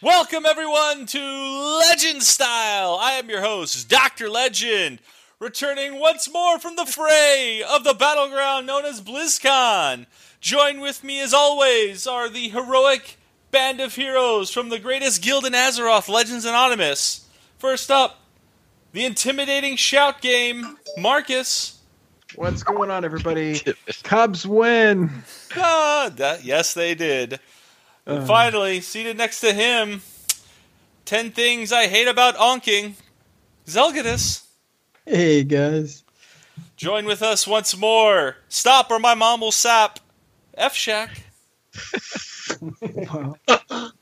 Welcome, everyone, to Legend Style. I am your host, Dr. Legend, returning once more from the fray of the battleground known as BlizzCon. Join with me, as always, are the heroic band of heroes from the greatest guild in Azeroth, Legends Anonymous. First up, the intimidating shout game, Marcus. What's going on, everybody? Cubs win. Ah, that, yes, they did. And finally, seated next to him, 10 things I hate about onking, Zelgadus. Hey guys. Join with us once more. Stop or my mom will sap. F Shack. Wow.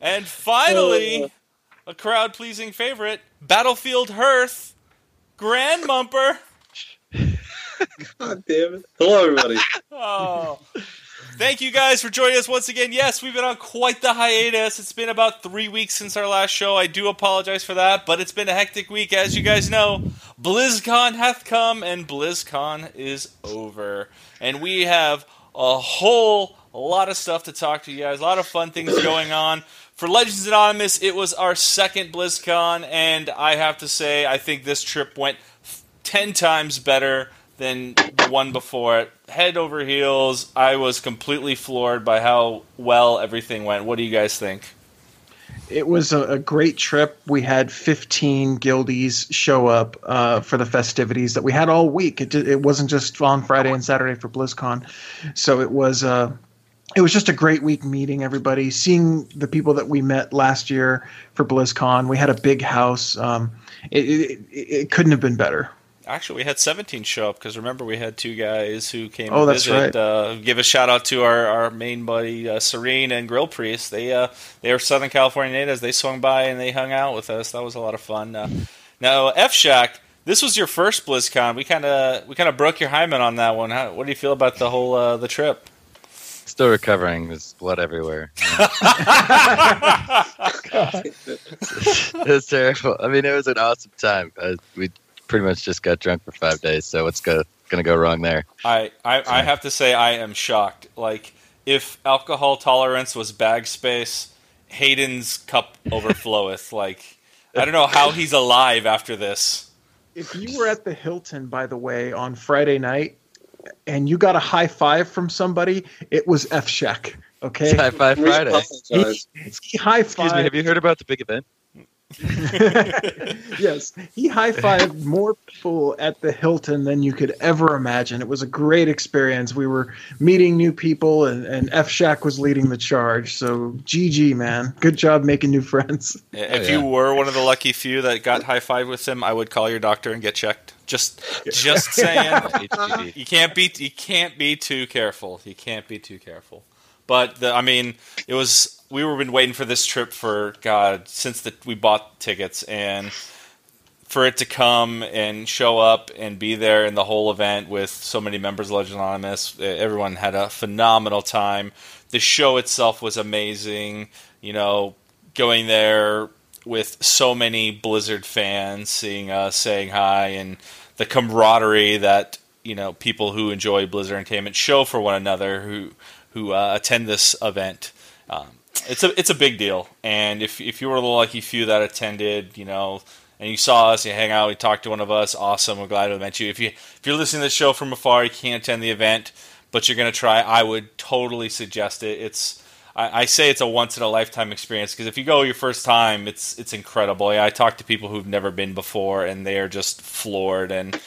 And finally, uh. a crowd pleasing favorite, Battlefield Hearth, Grand Mumper. God damn it. Hello, everybody. Oh. Thank you guys for joining us once again. Yes, we've been on quite the hiatus. It's been about three weeks since our last show. I do apologize for that, but it's been a hectic week. As you guys know, BlizzCon hath come and BlizzCon is over. And we have a whole lot of stuff to talk to you guys, a lot of fun things going on. For Legends Anonymous, it was our second BlizzCon, and I have to say, I think this trip went 10 times better than the one before it. Head over heels. I was completely floored by how well everything went. What do you guys think? It was a, a great trip. We had 15 guildies show up uh, for the festivities that we had all week. It, it wasn't just on Friday and Saturday for BlizzCon. So it was uh, it was just a great week meeting everybody, seeing the people that we met last year for BlizzCon. We had a big house. Um, it, it, it, it couldn't have been better. Actually, we had 17 show up because remember we had two guys who came. Oh, to that's visit. right. Uh, give a shout out to our, our main buddy uh, Serene and Grill Priest. They uh, they are Southern California natives. They swung by and they hung out with us. That was a lot of fun. Uh, now F Shack, this was your first BlizzCon. We kind of we kind of broke your hymen on that one. How, what do you feel about the whole uh, the trip? Still recovering. There's blood everywhere. it was terrible. I mean, it was an awesome time. Uh, we pretty much just got drunk for five days. So what's go, gonna go wrong there? I, I, I have to say I am shocked. Like if alcohol tolerance was bag space, Hayden's cup overfloweth. like I don't know how he's alive after this. If you were at the Hilton, by the way, on Friday night, and you got a high five from somebody, it was F Shack. Okay, High Five Friday. apologize. he high Excuse me. Have you heard about the big event? yes, he high fived more people at the Hilton than you could ever imagine. It was a great experience. We were meeting new people, and, and F Shack was leading the charge. So, GG, man. Good job making new friends. If yeah. you were one of the lucky few that got high five with him, I would call your doctor and get checked. Just just saying. You can't be you can't be too careful. You can't be too careful. But the, I mean, it was we were been waiting for this trip for God since the, we bought tickets and for it to come and show up and be there in the whole event with so many members of Legend Anonymous. Everyone had a phenomenal time. The show itself was amazing. You know, going there with so many Blizzard fans, seeing us, saying hi, and the camaraderie that you know people who enjoy Blizzard Entertainment show for one another who who uh, attend this event. Um, it's a it's a big deal, and if if you were the lucky few that attended, you know, and you saw us, you hang out, you talked to one of us, awesome. We're glad we met you. If you if you're listening to the show from afar, you can't attend the event, but you're gonna try. I would totally suggest it. It's I, I say it's a once in a lifetime experience because if you go your first time, it's it's incredible. Yeah, I talk to people who've never been before, and they are just floored. And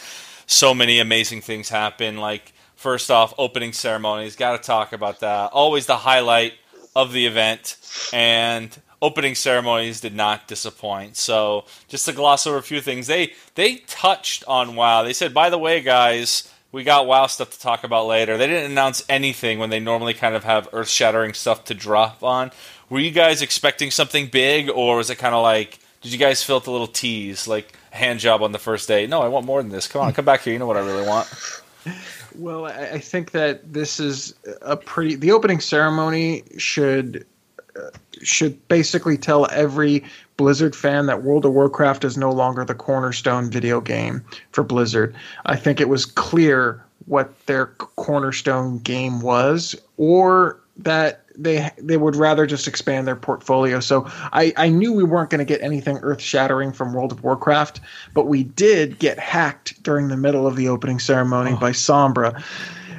so many amazing things happen. Like first off, opening ceremonies. Got to talk about that. Always the highlight of the event, and opening ceremonies did not disappoint. So just to gloss over a few things, they they touched on WoW. They said, by the way, guys. We got WoW stuff to talk about later. They didn't announce anything when they normally kind of have earth shattering stuff to drop on. Were you guys expecting something big, or was it kind of like, did you guys feel it a little tease, like hand job on the first day? No, I want more than this. Come on, come back here. You know what I really want. Well, I, think that this is a pretty. The opening ceremony should uh, should basically tell every Blizzard fan that World of Warcraft is no longer the cornerstone video game for Blizzard. I think it was clear what their cornerstone game was, or that they they would rather just expand their portfolio. So I, I knew we weren't going to get anything earth shattering from World of Warcraft, but we did get hacked during the middle of the opening ceremony oh. by Sombra,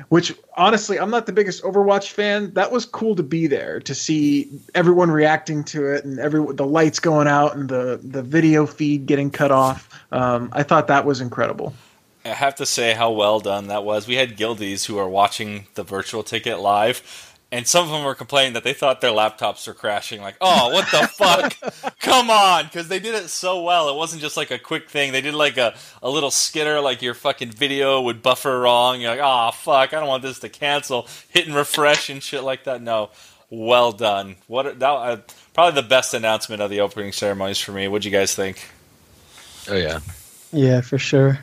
which honestly I'm not the biggest Overwatch fan. That was cool to be there to see everyone reacting to it and every the lights going out and the the video feed getting cut off. Um, I thought that was incredible. I have to say how well done that was. We had guildies who are watching the virtual ticket live and some of them were complaining that they thought their laptops were crashing. Like, oh, what the fuck? Come on, because they did it so well. It wasn't just like a quick thing. They did like a, a little skitter, like your fucking video would buffer wrong. You're like, oh fuck, I don't want this to cancel. Hitting refresh and shit like that. No, well done. What that uh, probably the best announcement of the opening ceremonies for me. What do you guys think? Oh yeah, yeah, for sure.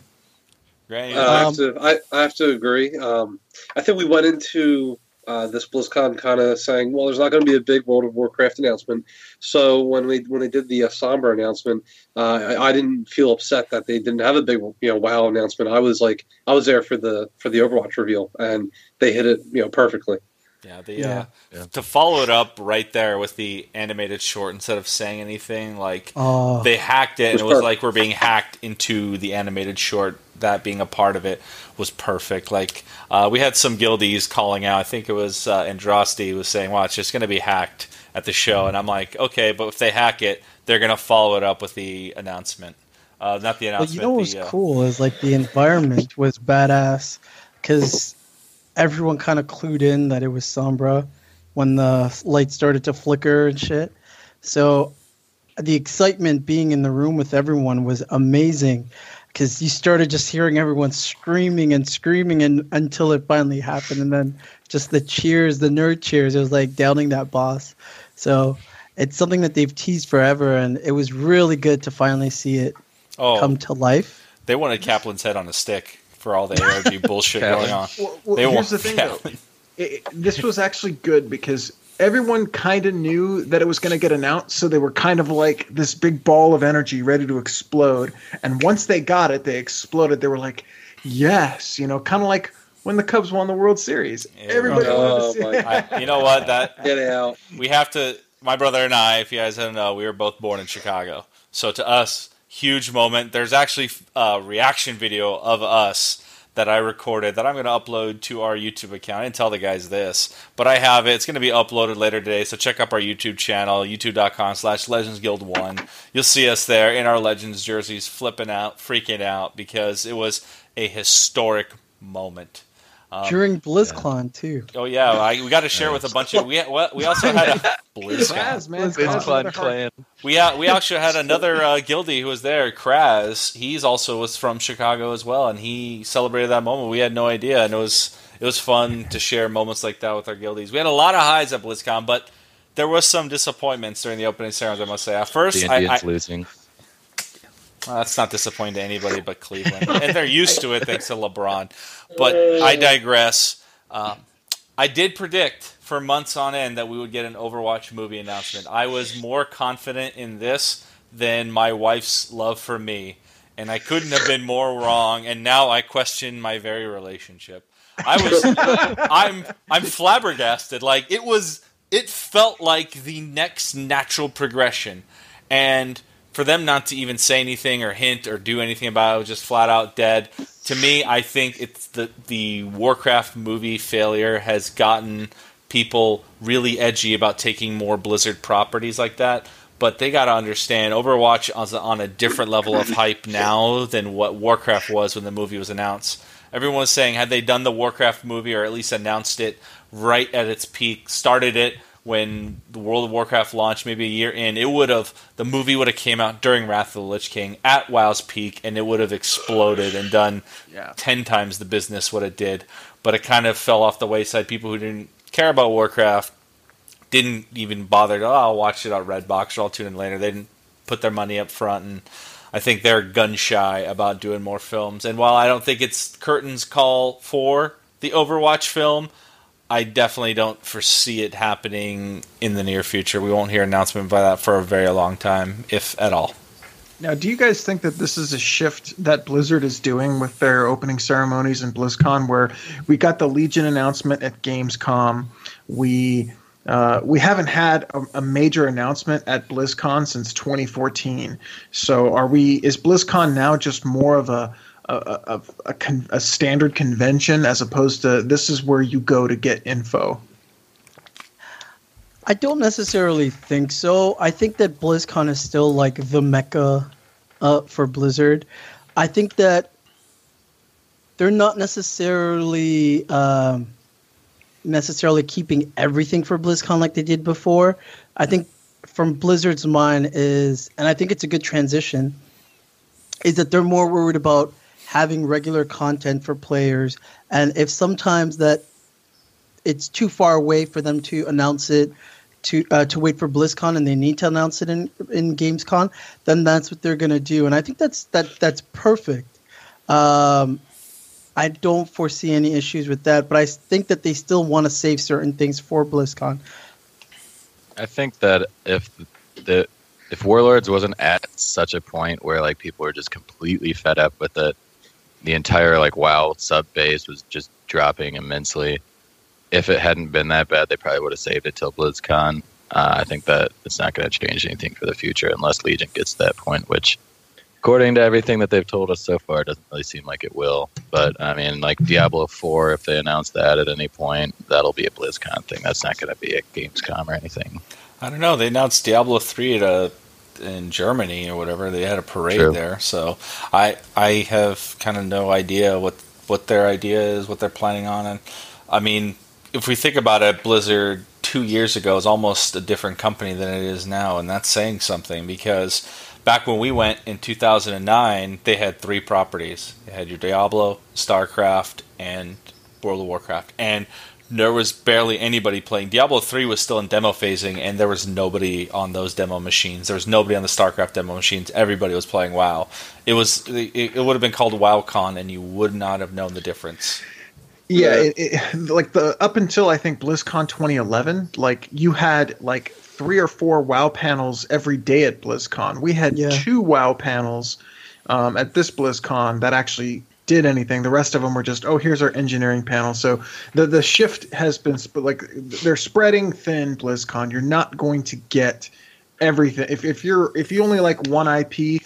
Granny, uh, I have to I, I have to agree. Um, I think we went into uh, this BlizzCon kind of saying, well, there's not going to be a big World of Warcraft announcement. So when we when they did the uh, Sombra announcement, uh, I, I, didn't feel upset that they didn't have a big you know WoW announcement. I was like, I was there for the for the Overwatch reveal, and they hit it you know perfectly. Yeah, the yeah. Uh, yeah. to follow it up right there with the animated short instead of saying anything, like oh. they hacked it, and it was, it was like we're being hacked into the animated short. That being a part of it was perfect. Like uh, we had some guildies calling out. I think it was uh, Andraste was saying, "Well, it's just going to be hacked at the show," and I'm like, "Okay, but if they hack it, they're going to follow it up with the announcement." Uh, not the announcement. Well, you know what's was uh, cool is like the environment was badass because everyone kind of clued in that it was Sombra when the lights started to flicker and shit. So the excitement being in the room with everyone was amazing because you started just hearing everyone screaming and screaming and until it finally happened and then just the cheers the nerd cheers it was like downing that boss. So it's something that they've teased forever and it was really good to finally see it oh, come to life. They wanted Kaplan's head on a stick for all the ARG bullshit going on. Well, well, they here's the thing, though. It, this was actually good because everyone kind of knew that it was going to get announced, so they were kind of like this big ball of energy ready to explode. And once they got it, they exploded. They were like, "Yes," you know, kind of like when the Cubs won the World Series. Yeah. Everybody oh, I, you know what? That get out. We have to. My brother and I, if you guys don't know, we were both born in Chicago. So to us, huge moment. There's actually a reaction video of us that I recorded that I'm going to upload to our YouTube account. Didn't tell the guys this, but I have it. It's going to be uploaded later today, so check up our YouTube channel, youtube.com slash Legends Guild 1. You'll see us there in our Legends jerseys, flipping out, freaking out, because it was a historic moment. Um, During BlizzCon yeah. too. Oh yeah, I, we got to share with a bunch of we. We also had a BlizzCon. BlizzCon clan. We uh, we actually had another uh, guildie who was there, Kraz. He's also was from Chicago as well, and he celebrated that moment. We had no idea, and it was it was fun to share moments like that with our guildies. We had a lot of highs at BlizzCon, but there was some disappointments during the opening ceremonies. I must say. At first, the Indians I, I, losing. Well, that's not disappointing to anybody but Cleveland, and they're used to it thanks to LeBron. But I digress. Um, I did predict for months on end that we would get an Overwatch movie announcement. I was more confident in this than my wife's love for me, and I couldn't have been more wrong. And now I question my very relationship. I was, I'm, I'm flabbergasted. Like it was, it felt like the next natural progression, and for them not to even say anything or hint or do anything about it, it was just flat out dead. To me, I think it's the the Warcraft movie failure has gotten people really edgy about taking more Blizzard properties like that. But they got to understand Overwatch is on a different level of hype now than what Warcraft was when the movie was announced. Everyone was saying, had they done the Warcraft movie or at least announced it right at its peak, started it when the World of Warcraft launched, maybe a year in, it would have the movie would have came out during Wrath of the Lich King at WoW's peak, and it would have exploded and done yeah. ten times the business what it did. But it kind of fell off the wayside. People who didn't care about Warcraft didn't even bother to. Oh, I'll watch it on Redbox or I'll tune in later. They didn't put their money up front, and I think they're gun shy about doing more films. And while I don't think it's curtains call for the Overwatch film I definitely don't foresee it happening in the near future. We won't hear announcement by that for a very long time, if at all. Now, do you guys think that this is a shift that Blizzard is doing with their opening ceremonies in BlizzCon, where we got the Legion announcement at Gamescom, we Uh, we haven't had a, a, major announcement at BlizzCon since 2014. So, are we? Is BlizzCon now just more of a a, a, con, a standard convention as opposed to this is where you go to get info? I don't necessarily think so. I think that BlizzCon is still like the mecca uh, for Blizzard. I think that they're not necessarily. Um, necessarily keeping everything for BlizzCon like they did before. I think from Blizzard's mind is, and I think it's a good transition, is that they're more worried about having regular content for players, and if sometimes that it's too far away for them to announce it, to uh, to wait for BlizzCon, and they need to announce it in in Gamescom, then that's what they're gonna do, and I think that's that that's perfect. Um, I don't foresee any issues with that, but I think that they still want to save certain things for BlizzCon. I think that if the if Warlords wasn't at such a point where like people are just completely fed up with it, the entire like WoW sub base was just dropping immensely. If it hadn't been that bad, they probably would have saved it till BlizzCon. Uh, I think that it's not going to change anything for the future unless Legion gets to that point, which according to everything that they've told us so far, doesn't really seem like it will. But I mean, like Diablo Four, if they announce that at any point, that'll be a BlizzCon thing. That's not going to be a Gamescom or anything. I don't know. They announced Diablo Three at a in Germany or whatever. They had a parade True. there, so I I have kind of no idea what what their idea is, what they're planning on, and I mean, if we think about it, Blizzard two years ago is almost a different company than it is now, and that's saying something because back when we went in 2009, they had three properties. They had your Diablo, StarCraft, and World of Warcraft, and there was barely anybody playing. Diablo 3 was still in demo phasing, and there was nobody on those demo machines. There was nobody on the StarCraft demo machines. Everybody was playing WoW. It was it, it would have been called WoWCon, and you would not have known the difference. Yeah, it, it, like the up until I think BlizzCon 2011, like you had like three or four WoW panels every day at BlizzCon. We had yeah. two WoW panels um, at this BlizzCon that actually did anything. The rest of them were just, oh, here's our engineering panel. So the the shift has been like they're spreading thin. BlizzCon, you're not going to get everything. If if you're if you only like one IP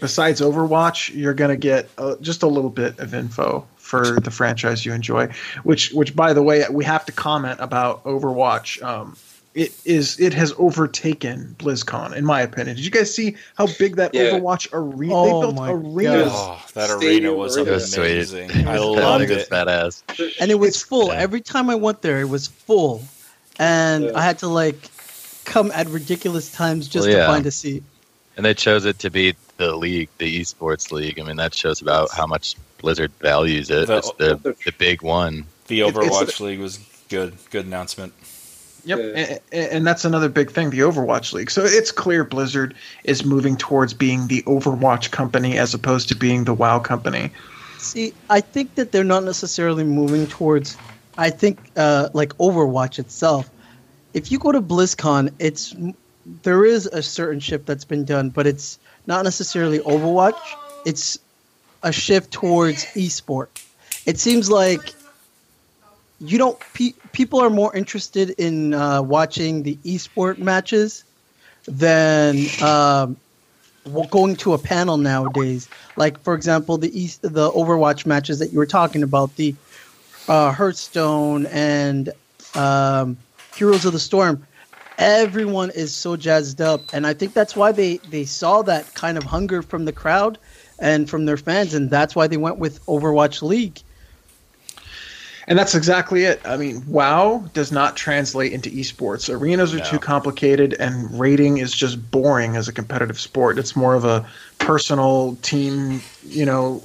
besides Overwatch, you're gonna get uh, just a little bit of info for the franchise you enjoy. Which which by the way, we have to comment about Overwatch. Um, it is it has overtaken BlizzCon in my opinion. Did you guys see how big that yeah. Overwatch arena? Oh, they built arenas. Oh, that arena was amazing. I loved it. Badass. And it was full. Every time I went there, it was full, and yeah. I had to like come at ridiculous times just well, yeah. to find a seat. And they chose it to be the league, the esports league. I mean, that shows about how much Blizzard values it. The, it's the, the big one. The Overwatch League was good. Good announcement. Yep, yeah. and, and, that's another big thing, the Overwatch League. So it's clear Blizzard is moving towards being the Overwatch company as opposed to being the WoW company. See, I think that they're not necessarily moving towards. I think uh, like Overwatch itself. If you go to BlizzCon, it's there is a certain shift that's been done, but it's not necessarily Overwatch. It's a shift towards esport. It seems like you don't pe- people are more interested in uh, watching the esport matches than um, going to a panel nowadays. Like for example, the East, the Overwatch matches that you were talking about, the uh, Hearthstone and um, Heroes of the Storm. Everyone is so jazzed up, and I think that's why they they saw that kind of hunger from the crowd and from their fans, and that's why they went with Overwatch League and that's exactly it. I mean, WoW does not translate into esports. Arenas are no. too complicated, and rating is just boring as a competitive sport. It's more of a personal team, you know,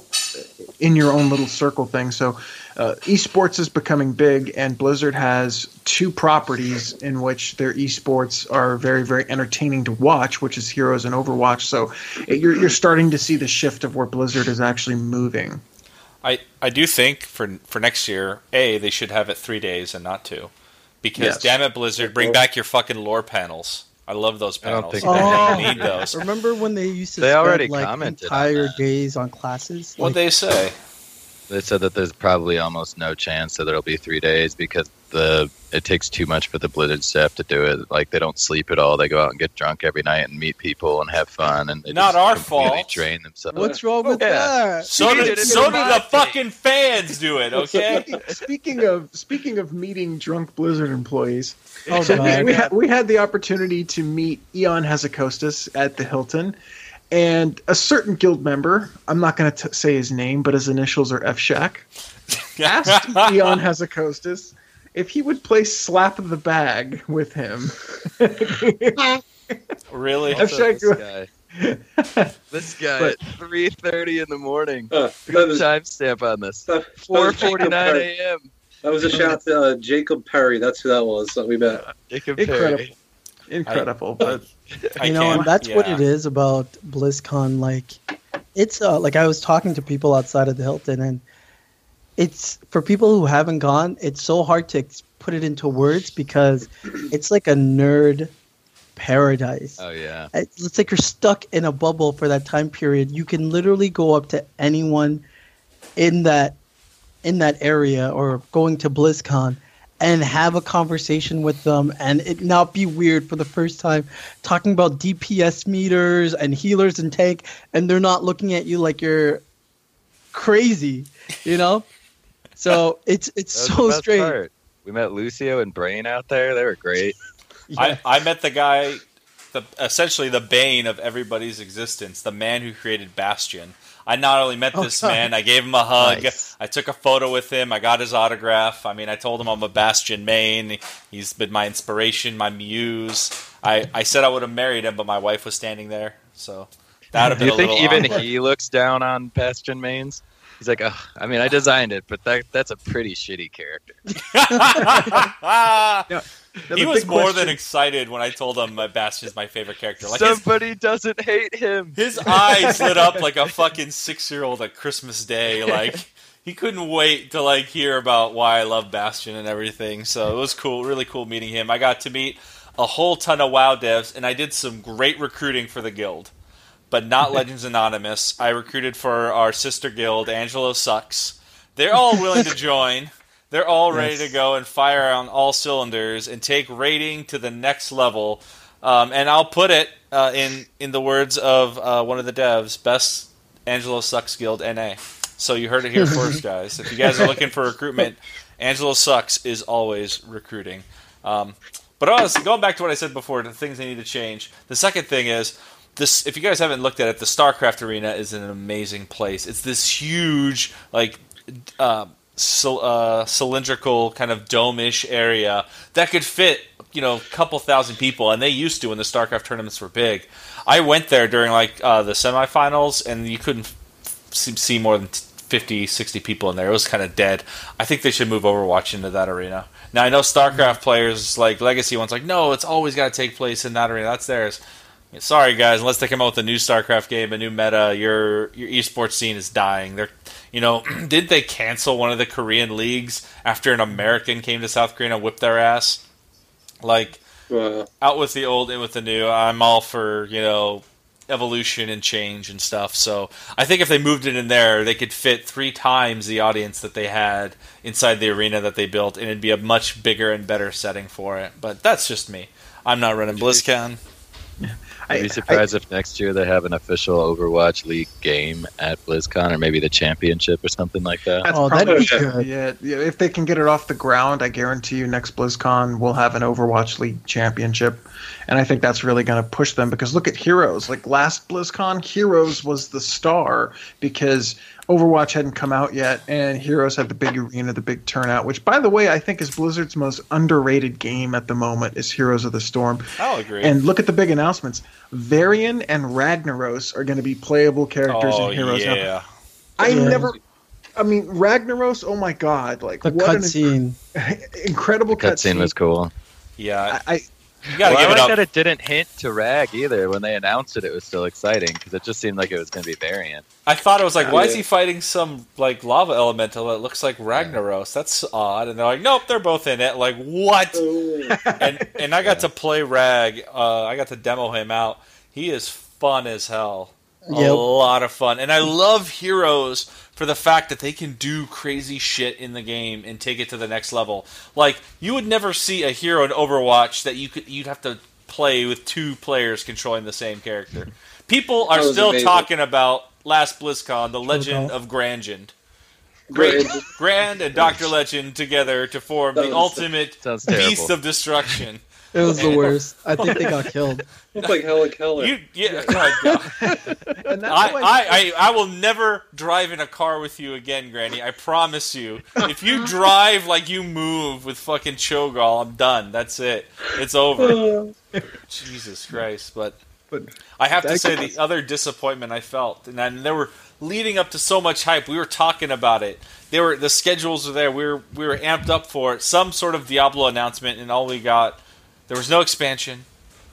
in your own little circle thing. So, uh, esports is becoming big, and Blizzard has two properties in which their esports are very, very entertaining to watch, which is Heroes and Overwatch. So, it, you're, you're starting to see the shift of where Blizzard is actually moving. I, I do think for for next year, a they should have it three days and not two, because yes. damn it, Blizzard, bring back your fucking lore panels. I love those panels. I don't think oh, need those. Remember when they used to they spend already like entire on days on classes? What like, they say? They said that there's probably almost no chance that there'll be three days because the it takes too much for the Blizzard staff to do it. Like they don't sleep at all. They go out and get drunk every night and meet people and have fun. And they Not just our fault. Drain themselves. What's wrong with Yeah. that? So He do, did so in do my the team. fucking fans do it, okay? Speaking of speaking of meeting drunk Blizzard employees, Oh, so we, we, had, we had the opportunity to meet Ion Hazzikostas at the Hilton, and a certain guild member, I'm not going to say his name, but his initials are F Shack, asked Ion Hazzikostas if he would play Slap the Bag with him. really? F Shack, this guy? This guy at three thirty in the morning. Uh, Look that at timestamp on this. that, that Four was Jacob forty nine Perry. a.m. That was a shout to uh, Jacob Perry. That's who that was that we met. Jacob incredible, Perry. incredible. But I you know, and that's what it is about BlizzCon. Like, it's uh, like I was talking to people outside of the Hilton, and it's for people who haven't gone. It's so hard to put it into words because it's like a nerd paradise. Oh yeah. It's like you're stuck in a bubble for that time period. You can literally go up to anyone in that in that area or going to BlizzCon and have a conversation with them and it not be weird for the first time talking about DPS meters and healers and tank and they're not looking at you like you're crazy, you know? So it's it's so strange. part. We met Lucio and Brain out there. They were great. I, I met the guy, the essentially the bane of everybody's existence, the man who created Bastion. I not only met Oh, this God. man, I gave him a hug. Nice. I took a photo with him. I got his autograph. I mean, I told him I'm a Bastion main. He's been my inspiration, my muse. I, I said I would have married him, but my wife was standing there, so that would have Do you think even awkward. he looks down on Bastion mains? He's like, Ugh, I mean, I designed it, but that that's a pretty shitty character. now he was more question- than excited when I told him my Bastion's my favorite character. Like his, Somebody doesn't hate him. his eyes lit up like a fucking six year old at Christmas Day. Like he couldn't wait to like hear about why I love Bastion and everything. So it was cool, really cool meeting him. I got to meet a whole ton of WoW devs, and I did some great recruiting for the guild, but not Legends Anonymous. I recruited for our sister guild, Angelo Sucks. They're all willing to join. They're all ready Yes. to go and fire on all cylinders and take rating to the next level. Um, and I'll put it uh, in in the words of uh, one of the devs: best Angelo Sucks Guild NA. So you heard it here first, guys. If you guys are looking for recruitment, Angelo Sucks is always recruiting. Um, but was going back to what I said before, the things they need to change. The second thing is this: if you guys haven't looked at it, the StarCraft arena is an amazing place. It's this huge, like. Uh, uh, cylindrical kind of dome-ish area that could fit you know a couple thousand people and they used to when the starcraft tournaments were big. I went there during like uh, the semifinals and you couldn't see see more than 50 60 people in there. It was kind of dead. I think they should move overwatch into that arena. Now i know starcraft players like legacy ones like no it's always got to take place in that arena. That's theirs Sorry, guys. Unless they come out with a new StarCraft game, a new meta, your your esports scene is dying. They're, you know, did they cancel one of the Korean leagues after an American came to South Korea and whipped their ass? Like, Wow. out with the old, in with the new. I'm all for you know evolution and change and stuff. So I think if they moved it in there, they could fit three times the audience that they had inside the arena that they built, and it'd be a much bigger and better setting for it. But that's just me. I'm not running BlizzCon. I'd be surprised if next year they have an official Overwatch League game at BlizzCon or maybe the championship or something like that. That's Oh, that'd be good. Yeah, yeah, if they can get it off the ground, I guarantee you next BlizzCon we'll have an Overwatch League championship. And I think that's really going to push them because look at Heroes. Like last BlizzCon, Heroes was the star because Overwatch hadn't come out yet and Heroes had the big arena, the big turnout, which by the way, I think is Blizzard's most underrated game at the moment is Heroes of the Storm. I'll agree. And look at the big announcements. Varian and Ragnaros are going to be playable characters oh in Heroes. Now, yeah. I Yeah. never. I mean, Ragnaros. Oh my god! Like The what an cutscene. incredible The cutscene was cool. Yeah, I, I you gotta well, I give it like up. that it didn't hint to Rag either. When they announced it, it was still exciting because it just seemed like it was going to be Varian. I thought it was like, why is he fighting some like lava elemental that looks like Ragnaros? That's odd. And they're like, nope, they're both in it. Like what? And and I got to play Rag. Uh, I got to demo him out. He is fun as hell. Yep. A lot of fun. And I love heroes for the fact that they can do crazy shit in the game and take it to the next level. Like you would never see a hero in Overwatch that you could you'd have to play with two players controlling the same character. People are still amazing. talking about last BlizzCon, the Legend of Grandgend. Great Grand and Doctor Legend together to form the ultimate beast of destruction. It was the worst. I think they got killed. Look like Helen Keller. You, yeah, oh I, I, I, I will never drive in a car with you again, Granny. I promise you. If you drive like you move with fucking Cho'Gall, I'm done. That's it. It's over. Jesus Christ! But, but I have to say the other disappointment I felt, and then there were leading up to so much hype. We were talking about it. They were the schedules were there. We were we were amped up for it. Some sort of Diablo announcement, and all we got there was no expansion.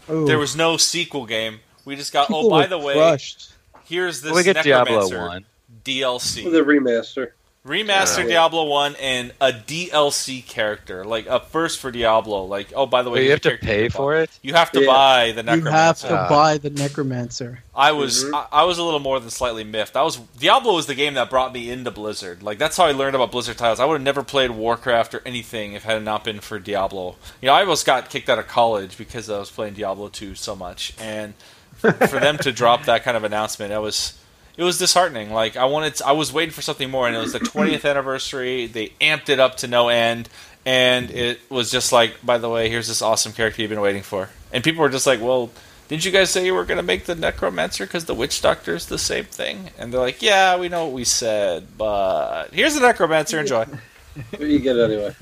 Ooh. There was no sequel game. We just got. Oh, People oh, by the way, crushed. here's this well, we get Diablo one DLC, the remaster. Remaster yeah. Diablo One and a DLC character, like a first for Diablo. Like, oh, by the way, Wait, you have to pay for it. You have to yeah. buy the Necromancer. You have to uh, buy the Necromancer. I was mm-hmm. I, I, was a little more than slightly miffed. I was Diablo was the game that brought me into Blizzard. Like that's how I learned about Blizzard titles. I would have never played Warcraft or anything if it had not been for Diablo. You know, I almost got kicked out of college because I was playing Diablo 2 so much, and for them to drop that kind of announcement, that was it was disheartening. Like I wanted, to, I was waiting for something more, and it was the 20th anniversary. They amped it up to no end, and it was just like, by the way, here's this awesome character you've been waiting for. And people were just like, well, didn't you guys say you were going to make the Necromancer because the Witch Doctor is the same thing? And they're like, yeah, we know what we said, but here's the Necromancer. Enjoy. you get it anyway.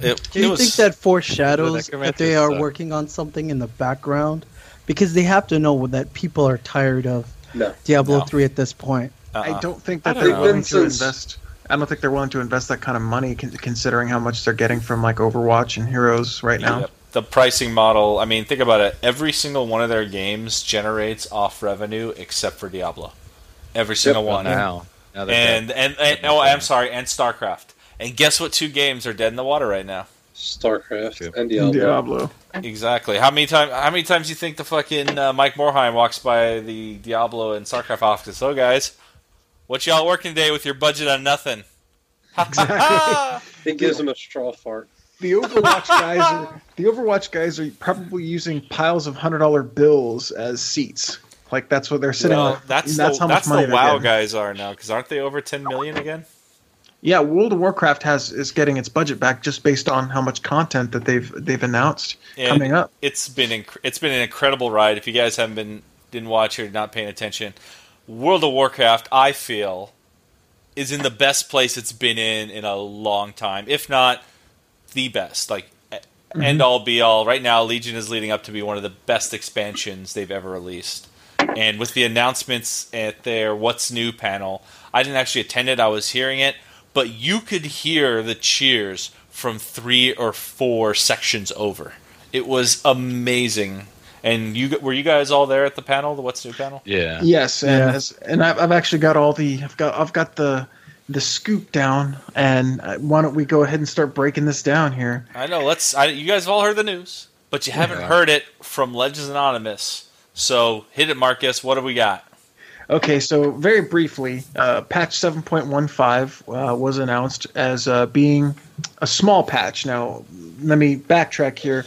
It, Do you was, think that foreshadows the that they are suck. working on something in the background? Because they have to know that people are tired of no. Diablo no. three at this point. Uh-uh. I don't think that don't they're know. willing to invest. I don't think they're willing to invest that kind of money, considering how much they're getting from like Overwatch and Heroes right now. The pricing model. I mean, think about it. Every single one of their games generates off revenue, except for Diablo. Every single yep. one. Now, now and, and, and, and oh, I'm sorry, and StarCraft. And guess what? Two games are dead in the water right now. StarCraft and Diablo. Diablo. Exactly. How many times? How many times you think the fucking uh, Mike Morhaime walks by the Diablo and StarCraft office? So, guys, what y'all working today with your budget on nothing? Exactly. it gives them a straw fart. The Overwatch guys are the Overwatch guys are probably using piles of hundred dollar bills as seats. Like that's what they're sitting. Well, that's, that's the, how much that's money the WoW getting. guys are now because aren't they over ten million again? Yeah, World of Warcraft has is getting its budget back just based on how much content that they've they've announced and coming up. It's been inc- it's been an incredible ride. If you guys haven't been didn't watch or not paying attention, World of Warcraft, I feel, is in the best place it's been in in a long time, if not the best. Like mm-hmm. end all be all. Right now, Legion is leading up to be one of the best expansions they've ever released. And with the announcements at their What's New panel, I didn't actually attend it. I was hearing it but you could hear the cheers from three or four sections over. It was amazing. And you were you guys all there at the panel, the What's New panel? Yeah. Yes, and yeah. As, and I've, I've actually got all the I've got I've got the the scoop down, and uh, why don't we go ahead and start breaking this down here? I know. Let's. I, you guys have all heard the news, but you haven't yeah. heard it from Legends Anonymous. So hit it, Marcus. What have we got? Okay, so very briefly, uh, patch 7.15 uh, was announced as uh, being a small patch. Now, let me backtrack here.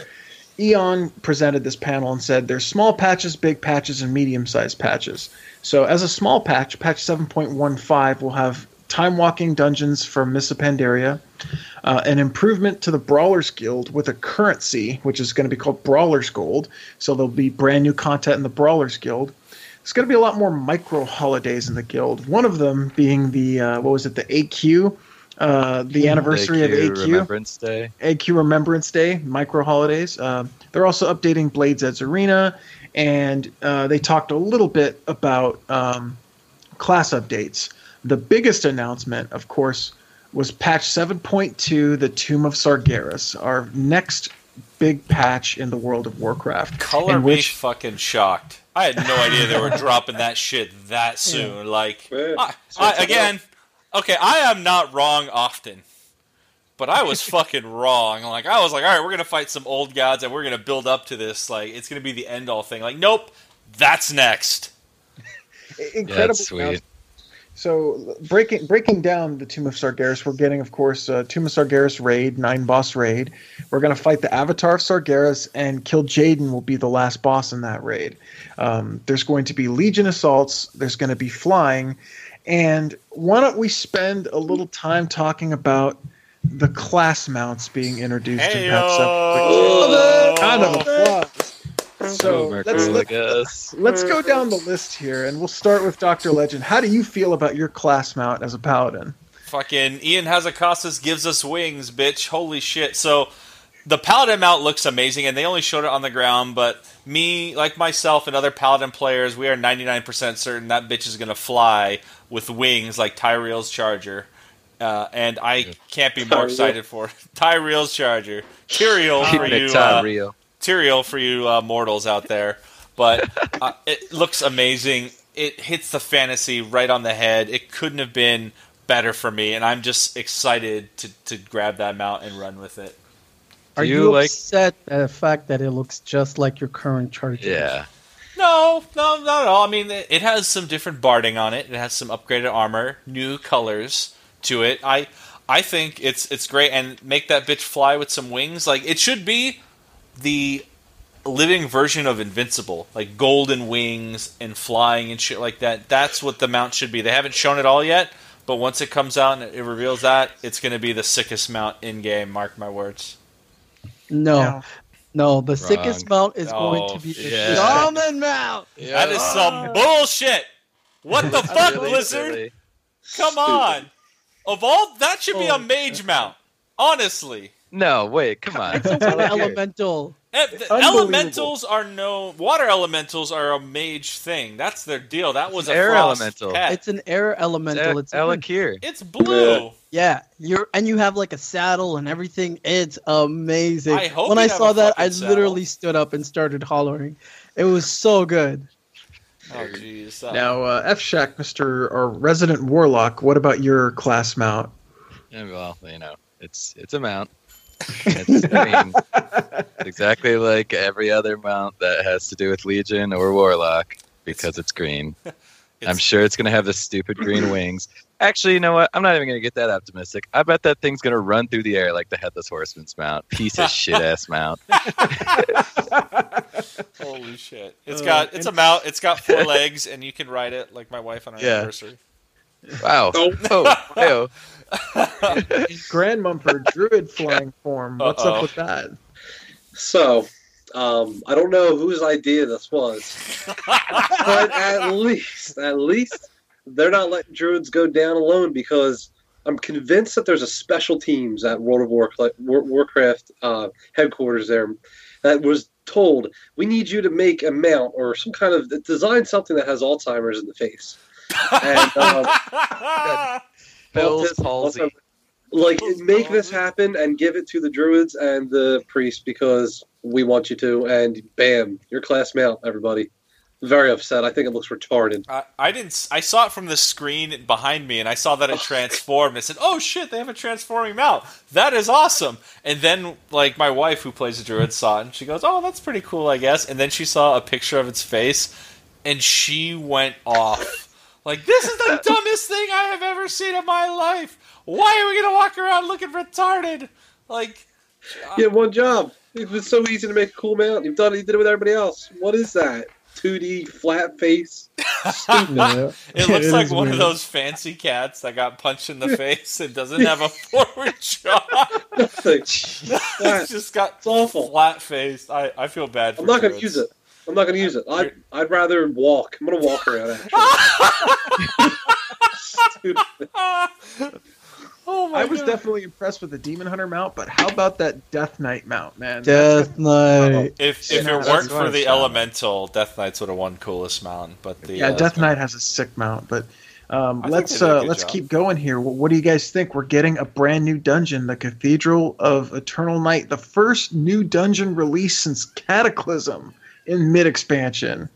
Ion presented this panel and said there's small patches, big patches, and medium sized patches. So, as a small patch, patch 7.15 will have time walking dungeons for Mists of Pandaria, uh, an improvement to the Brawlers Guild with a currency, which is going to be called Brawlers Gold. So, there'll be brand new content in the Brawlers Guild there's going to be a lot more micro holidays in the guild. One of them being the uh, what was it, the AQ, uh, the anniversary AQ of AQ Remembrance Day. AQ Remembrance Day, micro holidays. Uh, they're also updating Blades Edge Arena, and uh, they talked a little bit about um, class updates. The biggest announcement, of course, was patch 7.2, the Tomb of Sargeras, our next big patch in the world of Warcraft. Color me which, fucking shocked. I had no idea they were dropping that shit that soon. Yeah. Like, I, I, again, okay, I am not wrong often, but I was fucking wrong. Like, I was like, all right, we're gonna fight some old gods and we're gonna build up to this. Like, it's gonna be the end all thing. Like, nope, that's next. incredible. Yeah, sweet. So breaking breaking down the Tomb of Sargeras, we're getting, of course, uh, Tomb of Sargeras raid, nine boss raid. We're going to fight the Avatar of Sargeras, and Kil'jaeden. will be the last boss in that raid. Um, there's going to be Legion assaults. There's going to be flying, and why don't we spend a little time talking about the class mounts being introduced in Patch Hey-o! 7? Kind of applause. So let's, crew, let's, guess. let's go down the list here, and we'll start with Doctor Legend. How do you feel about your class mount as a paladin? Fucking Ion Hazzikostas gives us wings, bitch. Holy shit. So the Paladin mount looks amazing, and they only showed it on the ground, but me, like myself and other Paladin players, we are 99% certain that bitch is going to fly with wings like Tyrael's Charger. Uh, and I can't be more excited for it. Tyrael's Charger. Tyrael for you. it Uh, real. Tyrael for you uh, mortals out there. But uh, it looks amazing. It hits the fantasy right on the head. It couldn't have been better for me, and I'm just excited to, to grab that mount and run with it. Are you, you like- upset at the fact that it looks just like your current charger? Yeah. No, no, not at all. I mean, it it has some different barding on it. It has some upgraded armor, new colors to it. I I think it's it's great, and make that bitch fly with some wings. Like it should be the living version of Invincible, like golden wings and flying and shit like that. That's what the mount should be. They haven't shown it all yet, but once it comes out and it reveals that, it's going to be the sickest mount in game. Mark my words. No, No. no. The sickest mount is going Oh, to be the yeah. shaman mount. That is some ah. bullshit. What the fuck, Really Blizzard? silly. Come Stupid. on. Of all that should be Oh. a mage mount. Honestly. No, wait, come on. It's a water elemental. Eh, the Unbelievable. Elementals are no water elementals are a mage thing. That's their deal. That was a Air frost elemental. pet. It's an air elemental. It's even- Al'Akir. It's blue. yeah. You're and you have like a saddle and everything. It's amazing. I hope when you I have saw a that, I fucking saddle. literally stood up and started hollering. It was so good. Oh jeez. Now, uh, F Shack, Mister or Resident Warlock, what about your class mount? Yeah, well, you know, it's it's a mount. It's, I mean, exactly like every other mount that has to do with Legion or Warlock because it's green. it's- I'm sure it's going to have the stupid green wings. Actually, you know what? I'm not even going to get that optimistic. I bet that thing's going to run through the air like the Headless Horseman's mount. Piece of shit ass mount. Holy shit. It's Uh, got it's a mount, it's got four legs and you can ride it like my wife on our Yeah. anniversary. Wow. Oh. Oh, ew. Grand Mumford, Druid flying form. What's Uh-oh. up with that? So, um, I don't know whose idea this was, but at least, at least they're not letting druids go down alone because I'm convinced that there's a special teams at World of Warcraft, Warcraft uh, headquarters there that was told we need you to make a mount or some kind of design something that has Alzheimer's in the face. And, um, Bill's autism, palsy. also- Like, Bill's make this happen and give it to the druids and the priests because we want you to. And bam, your class mount, everybody. Very upset. I think it looks retarded. I, I didn't. I saw it from the screen behind me, and I saw that it oh, transformed. I said, "Oh shit, they have a transforming mount. That is awesome." And then, like my wife, who plays a druid, saw it, and she goes, "Oh, that's pretty cool, I guess." And then she saw a picture of its face, and she went off. Like, this is the dumbest thing I have ever seen in my life. Why are we gonna walk around looking retarded? Like, uh, You had one job. It was so easy to make a cool mount. You've done it. You did it with everybody else. What is that? 2D flat face. No. It looks It like is one of those fancy cats that got punched in the face and doesn't have a forward jaw. Nothing. it's just got It's awful. flat faced. I, I feel bad. For I'm not going to use it. I'm not going to use it. I'd, I'd rather walk. I'm going to walk around. Actually. Oh my I was God. definitely impressed with the Demon Hunter mount, but how about that Death Knight mount, man? Death Knight. If if no, it weren't for the found. elemental, Death Knights would have won coolest mount. But the yeah, uh, Death Knight has a sick mount, but um, let's they did a uh, let's job. keep going here. What, what do you guys think? We're getting a brand new dungeon, the Cathedral of Eternal Night, the first new dungeon release since Cataclysm in mid expansion.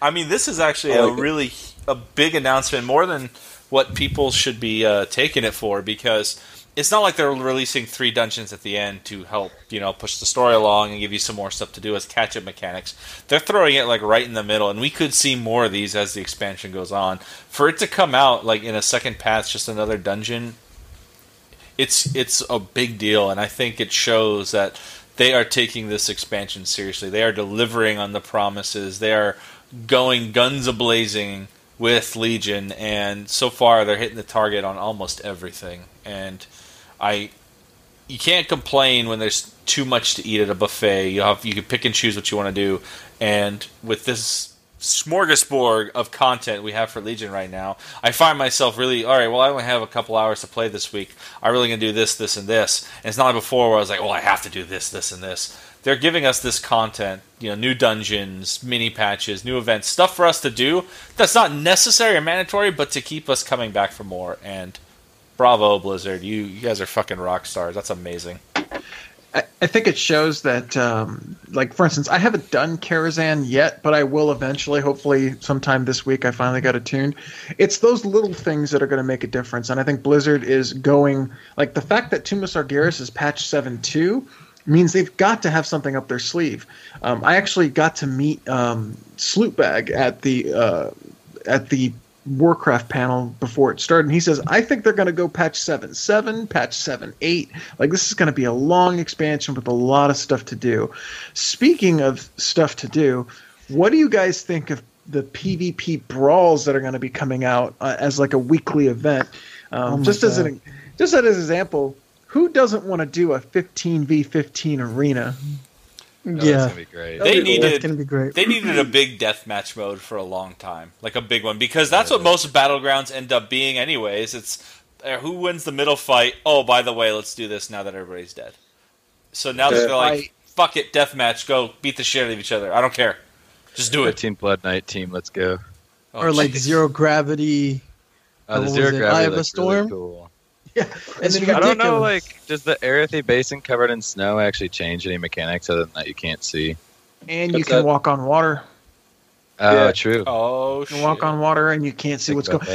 I mean, this is actually I a like it. really a big announcement, more than what people should be uh, taking it for, because it's not like they're releasing three dungeons at the end to help you know push the story along and give you some more stuff to do as catch up mechanics. They're throwing it like right in the middle, and we could see more of these as the expansion goes on. For it to come out like in a second pass, just another dungeon, it's it's a big deal, and I think it shows that they are taking this expansion seriously. They are delivering on the promises. They are going guns a blazing with Legion, and so far they're hitting the target on almost everything. And I you can't complain when there's too much to eat at a buffet. You have you can pick and choose what you want to do, and with this smorgasbord of content we have for Legion right now, I find myself really all right. Well, I only have a couple hours to play this week. I'm really gonna do this, this, and this. And it's not like before where I was like, well, I have to do this, this, and this. They're giving us this content, you know, new dungeons, mini patches, new events, stuff for us to do. That's not necessary or mandatory, but to keep us coming back for more. And bravo, Blizzard. You you guys are fucking rock stars. That's amazing. I, think it shows that, um, like for instance, I haven't done Karazhan yet, but I will eventually. Hopefully, sometime this week, I finally got attuned. It's those little things that are going to make a difference, and I think Blizzard is going like the fact that Tomb of Sargeras is patch seven two means they've got to have something up their sleeve. Um, I actually got to meet um, Slootbag at the uh, at the Warcraft panel before it started, and he says, "I think they're going to go patch seven seven, patch seven eight. Like this is going to be a long expansion with a lot of stuff to do." Speaking of stuff to do, what do you guys think of the PvP brawls that are going to be coming out uh, as like a weekly event? Um, oh just God. as an just as an example, who doesn't want to do a 15 v 15 arena? Oh, yeah, gonna be great. They needed gonna be great. They needed a big deathmatch mode for a long time, like a big one, because that's what most battlegrounds end up being, anyways. It's uh, who wins the middle fight. Oh, by the way, let's do this now that everybody's dead. So now they're like, "Fuck it, deathmatch, go beat the shit out of each other. I don't care, just do it." Team Blood Knight team, let's go. Oh, or like zero gravity. Oh, the zero gravity. I have a storm. Really cool. Yeah, and then I don't know. Like, does the Arathi Basin covered in snow actually change any mechanics other than that you can't see? And you can that. walk on water. Oh, yeah. true. Oh, you can walk on water and you can't see what's going.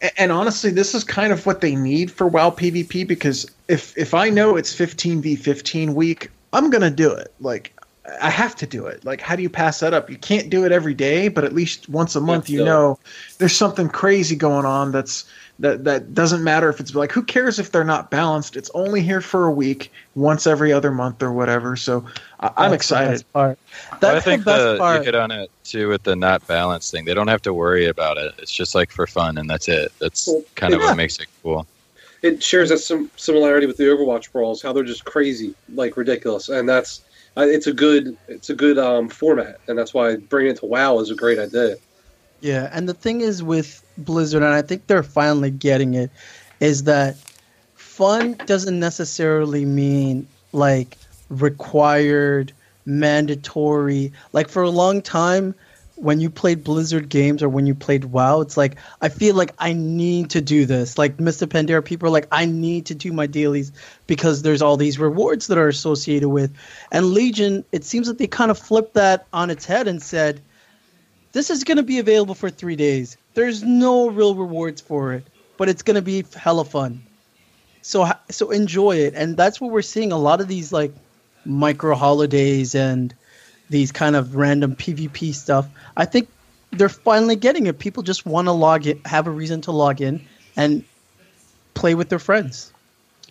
And, and honestly, this is kind of what they need for WoW PvP because if if I know it's 15 v 15 week, I'm gonna do it. Like I have to do it. Like, how do you pass that up? You can't do it every day, but at least once a month, you know, there's something crazy going on that's that that doesn't matter if it's like who cares if they're not balanced it's only here for a week once every other month or whatever so I, am excited the part. That's well, I think the, part. you hit on it too with the not balanced thing they don't have to worry about it it's just like for fun and that's it that's well, kind of yeah. what makes it cool it shares that some similarity with the overwatch brawls how they're just crazy like ridiculous and that's it's a good it's a good um, format and that's why bringing it to wow is a great idea yeah, and the thing is with Blizzard, and I think they're finally getting it, is that fun doesn't necessarily mean like required, mandatory. Like for a long time, when you played Blizzard games or when you played WoW, it's like I feel like I need to do this. Like Mists of Pandaria, people are like, I need to do my dailies because there's all these rewards that are associated with. And Legion, it seems that they kind of flipped that on its head and said, this is going to be available for three days. There's no real rewards for it, but it's going to be hella fun. So so enjoy it, and that's what we're seeing. A lot of these like micro holidays and these kind of random PvP stuff. I think they're finally getting it. People just want to log in, have a reason to log in, and play with their friends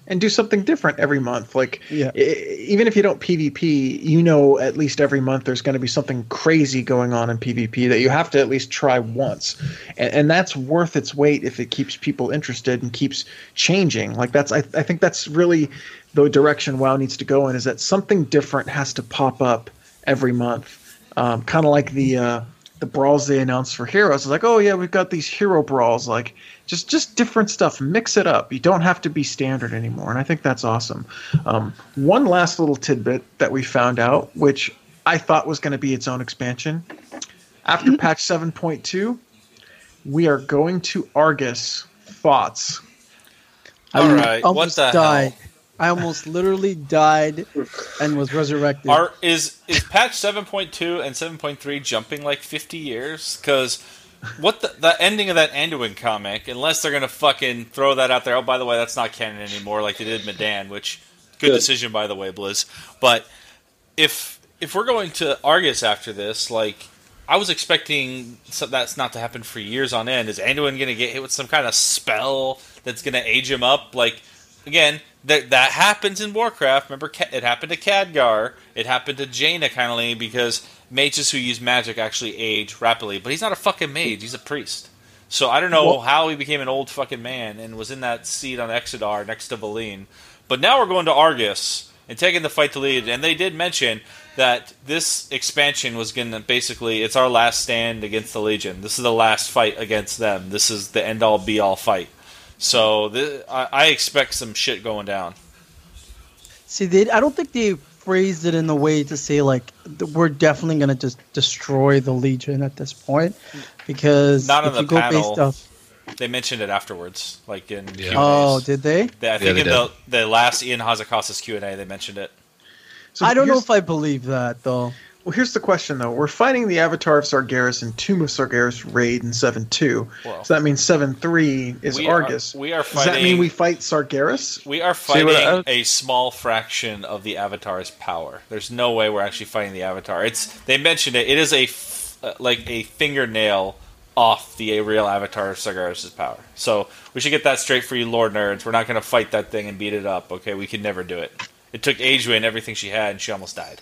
and do something different every month. Like, yeah. even if you don't PvP, you know at least every month there's going to be something crazy going on in PvP that you have to at least try once, and, and that's worth its weight if it keeps people interested and keeps changing. Like that's I, I think that's really the direction WoW needs to go in is that something different has to pop up every month, um, kind of like the. Uh, the brawls they announced for heroes. It's like, oh yeah, we've got these hero brawls. Like, just just different stuff. Mix it up. You don't have to be standard anymore, and I think that's awesome. Um, one last little tidbit that we found out, which I thought was going to be its own expansion. After mm-hmm. patch seven point two, we are going to Argus. Thoughts? All I right. What the died. hell? I almost literally died and was resurrected. Are is is patch seven point two and seven point three jumping like fifty years? Because what the, the ending of that Anduin comic, unless they're gonna fucking throw that out there. Oh, by the way, that's not canon anymore, like they did Medan, which good, good. decision by the way, Blizz. But if if we're going to Argus after this, like I was expecting so that's not to happen for years on end. Is Anduin gonna get hit with some kind of spell that's gonna age him up? Like again, that that happens in Warcraft. Remember, it happened to Khadgar. It happened to Jaina, kind of because mages who use magic actually age rapidly. But he's not a fucking mage. He's a priest. So I don't know well, how he became an old fucking man and was in that seat on Exodar next to Velen. But now we're going to Argus and taking the fight to lead. And they did mention that this expansion was going to basically it's our last stand against the Legion. This is the last fight against them. This is the end all be all fight. So th- I, I, expect some shit going down. See, they, I don't think they phrased it in a way to say like we're definitely going to just destroy the Legion at this point because not on the panel. Off, they mentioned it afterwards, like in yeah. oh, did they? they I think yeah, they in the the last Ion Hazzikostas Q and A, they mentioned it. So I don't know if I believe that though. Well, here's the question though. We're fighting the Avatar of Sargeras and Tomb of Sargeras raid in seven two. Well, so that means seven three is we Argus. Are, we are fighting. Does that mean we fight Sargeras? We are fighting See, a small fraction of the Avatar's power. There's no way we're actually fighting the Avatar. It's they mentioned it. It is a f- uh, like a fingernail off the real Avatar of Sargeras' power. So we should get that straight for you, Lord nerds. We're not going to fight that thing and beat it up. Okay, we can never do it. It took Aegwynn everything she had, and she almost died.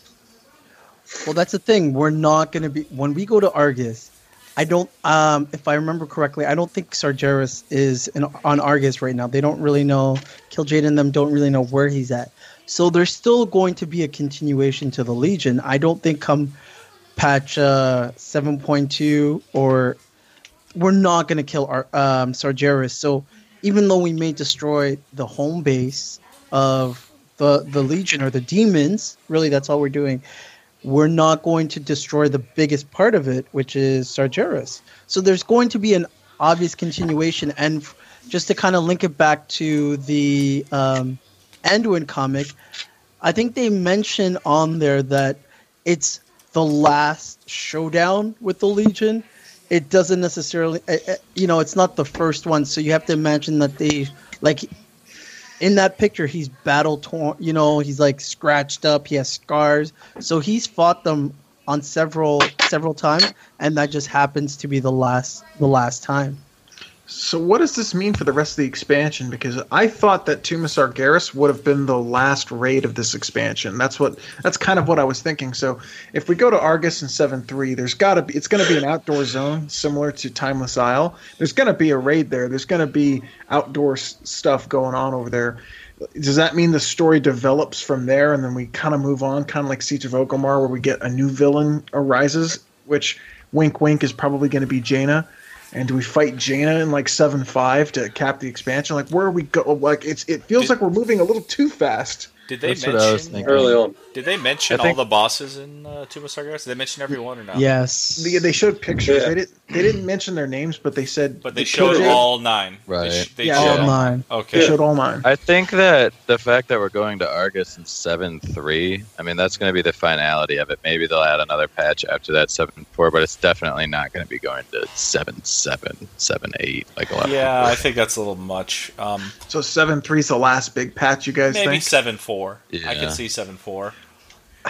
Well, that's the thing. We're not going to be when we go to Argus. I don't, um, if I remember correctly, I don't think Sargeras is in, on Argus right now. They don't really know. Kil'jaeden and them don't really know where he's at. So there's still going to be a continuation to the Legion. I don't think come patch uh, 7.2 or we're not going to kill our, um, Sargeras. So even though we may destroy the home base of the the Legion or the demons, really that's all we're doing we're not going to destroy the biggest part of it, which is Sargeras. So there's going to be an obvious continuation. And just to kind of link it back to the um, Anduin comic, I think they mention on there that it's the last showdown with the Legion. It doesn't necessarily, eh, eh, you know, it's not the first one. So you have to imagine that they, like, in that picture he's battle torn you know he's like scratched up he has scars. So he's fought them on several several times and that just happens to be the last the last time so what does this mean for the rest of the expansion? Because I thought that Tomb of Sargeras would have been the last raid of this expansion. That's what that's kind of what I was thinking. So if we go to Argus and seven three, there's gotta be it's gonna be an outdoor zone similar to Timeless Isle. There's gonna be a raid there. There's gonna be outdoor stuff going on over there. Does that mean the story develops from there and then we kind of move on, kind of like Siege of Orgrimmar, where we get a new villain arises, which wink wink is probably going to be Jaina and do we fight Jaina in like seven five to cap the expansion? Like where are we go? Like it's it feels did, like we're moving a little too fast. Did they That's mention early on? Did they mention think, all the bosses in uh, Tomb of Sargeras? Did they mention everyone or not? Yes. They, they showed pictures. Yeah. They didn't. They didn't mention their names, but they said. But they showed all nine. Right. They, they yeah, all nine. Okay. They showed all nine. I think that the fact that we're going to Argus in seven three. I mean, that's going to be the finality of it. Maybe they'll add another patch after that seven four, but it's definitely not going to be going to seven seven seven eight like a lot. Yeah, I think that's a little much. Um, so seven three is the last big patch. You guys maybe think? seven four. Yeah. I can see seven four.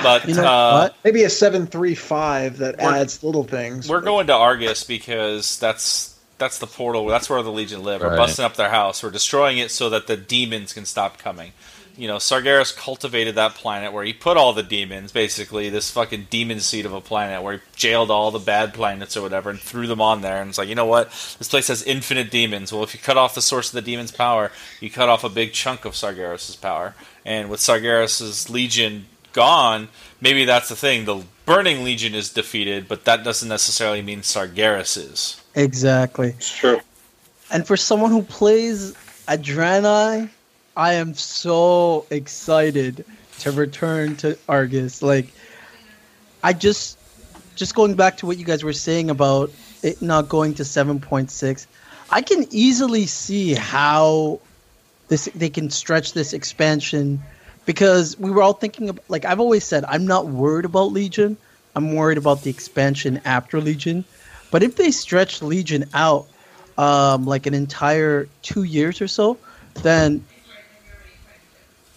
But you know, uh, maybe a seven three five that adds little things. We're going to Argus because that's that's the portal. That's where the Legion live. Right. We're busting up their house. We're destroying it so that the demons can stop coming. You know, Sargeras cultivated that planet where he put all the demons, basically this fucking demon seed of a planet where he jailed all the bad planets or whatever and threw them on there. And it's like, you know what? This place has infinite demons. Well, if you cut off the source of the demon's power, you cut off a big chunk of Sargeras' power. And with Sargeras' legion gone, maybe that's the thing. The Burning Legion is defeated, but that doesn't necessarily mean Sargeras is. Exactly. It's true. And for someone who plays a Draenei, I am so excited to return to Argus. Like, I just, just going back to what you guys were saying about it not going to 7.6, I can easily see how this they can stretch this expansion because we were all thinking of like I've always said I'm not worried about Legion. I'm worried about the expansion after Legion. But if they stretch Legion out um, like an entire two years or so, then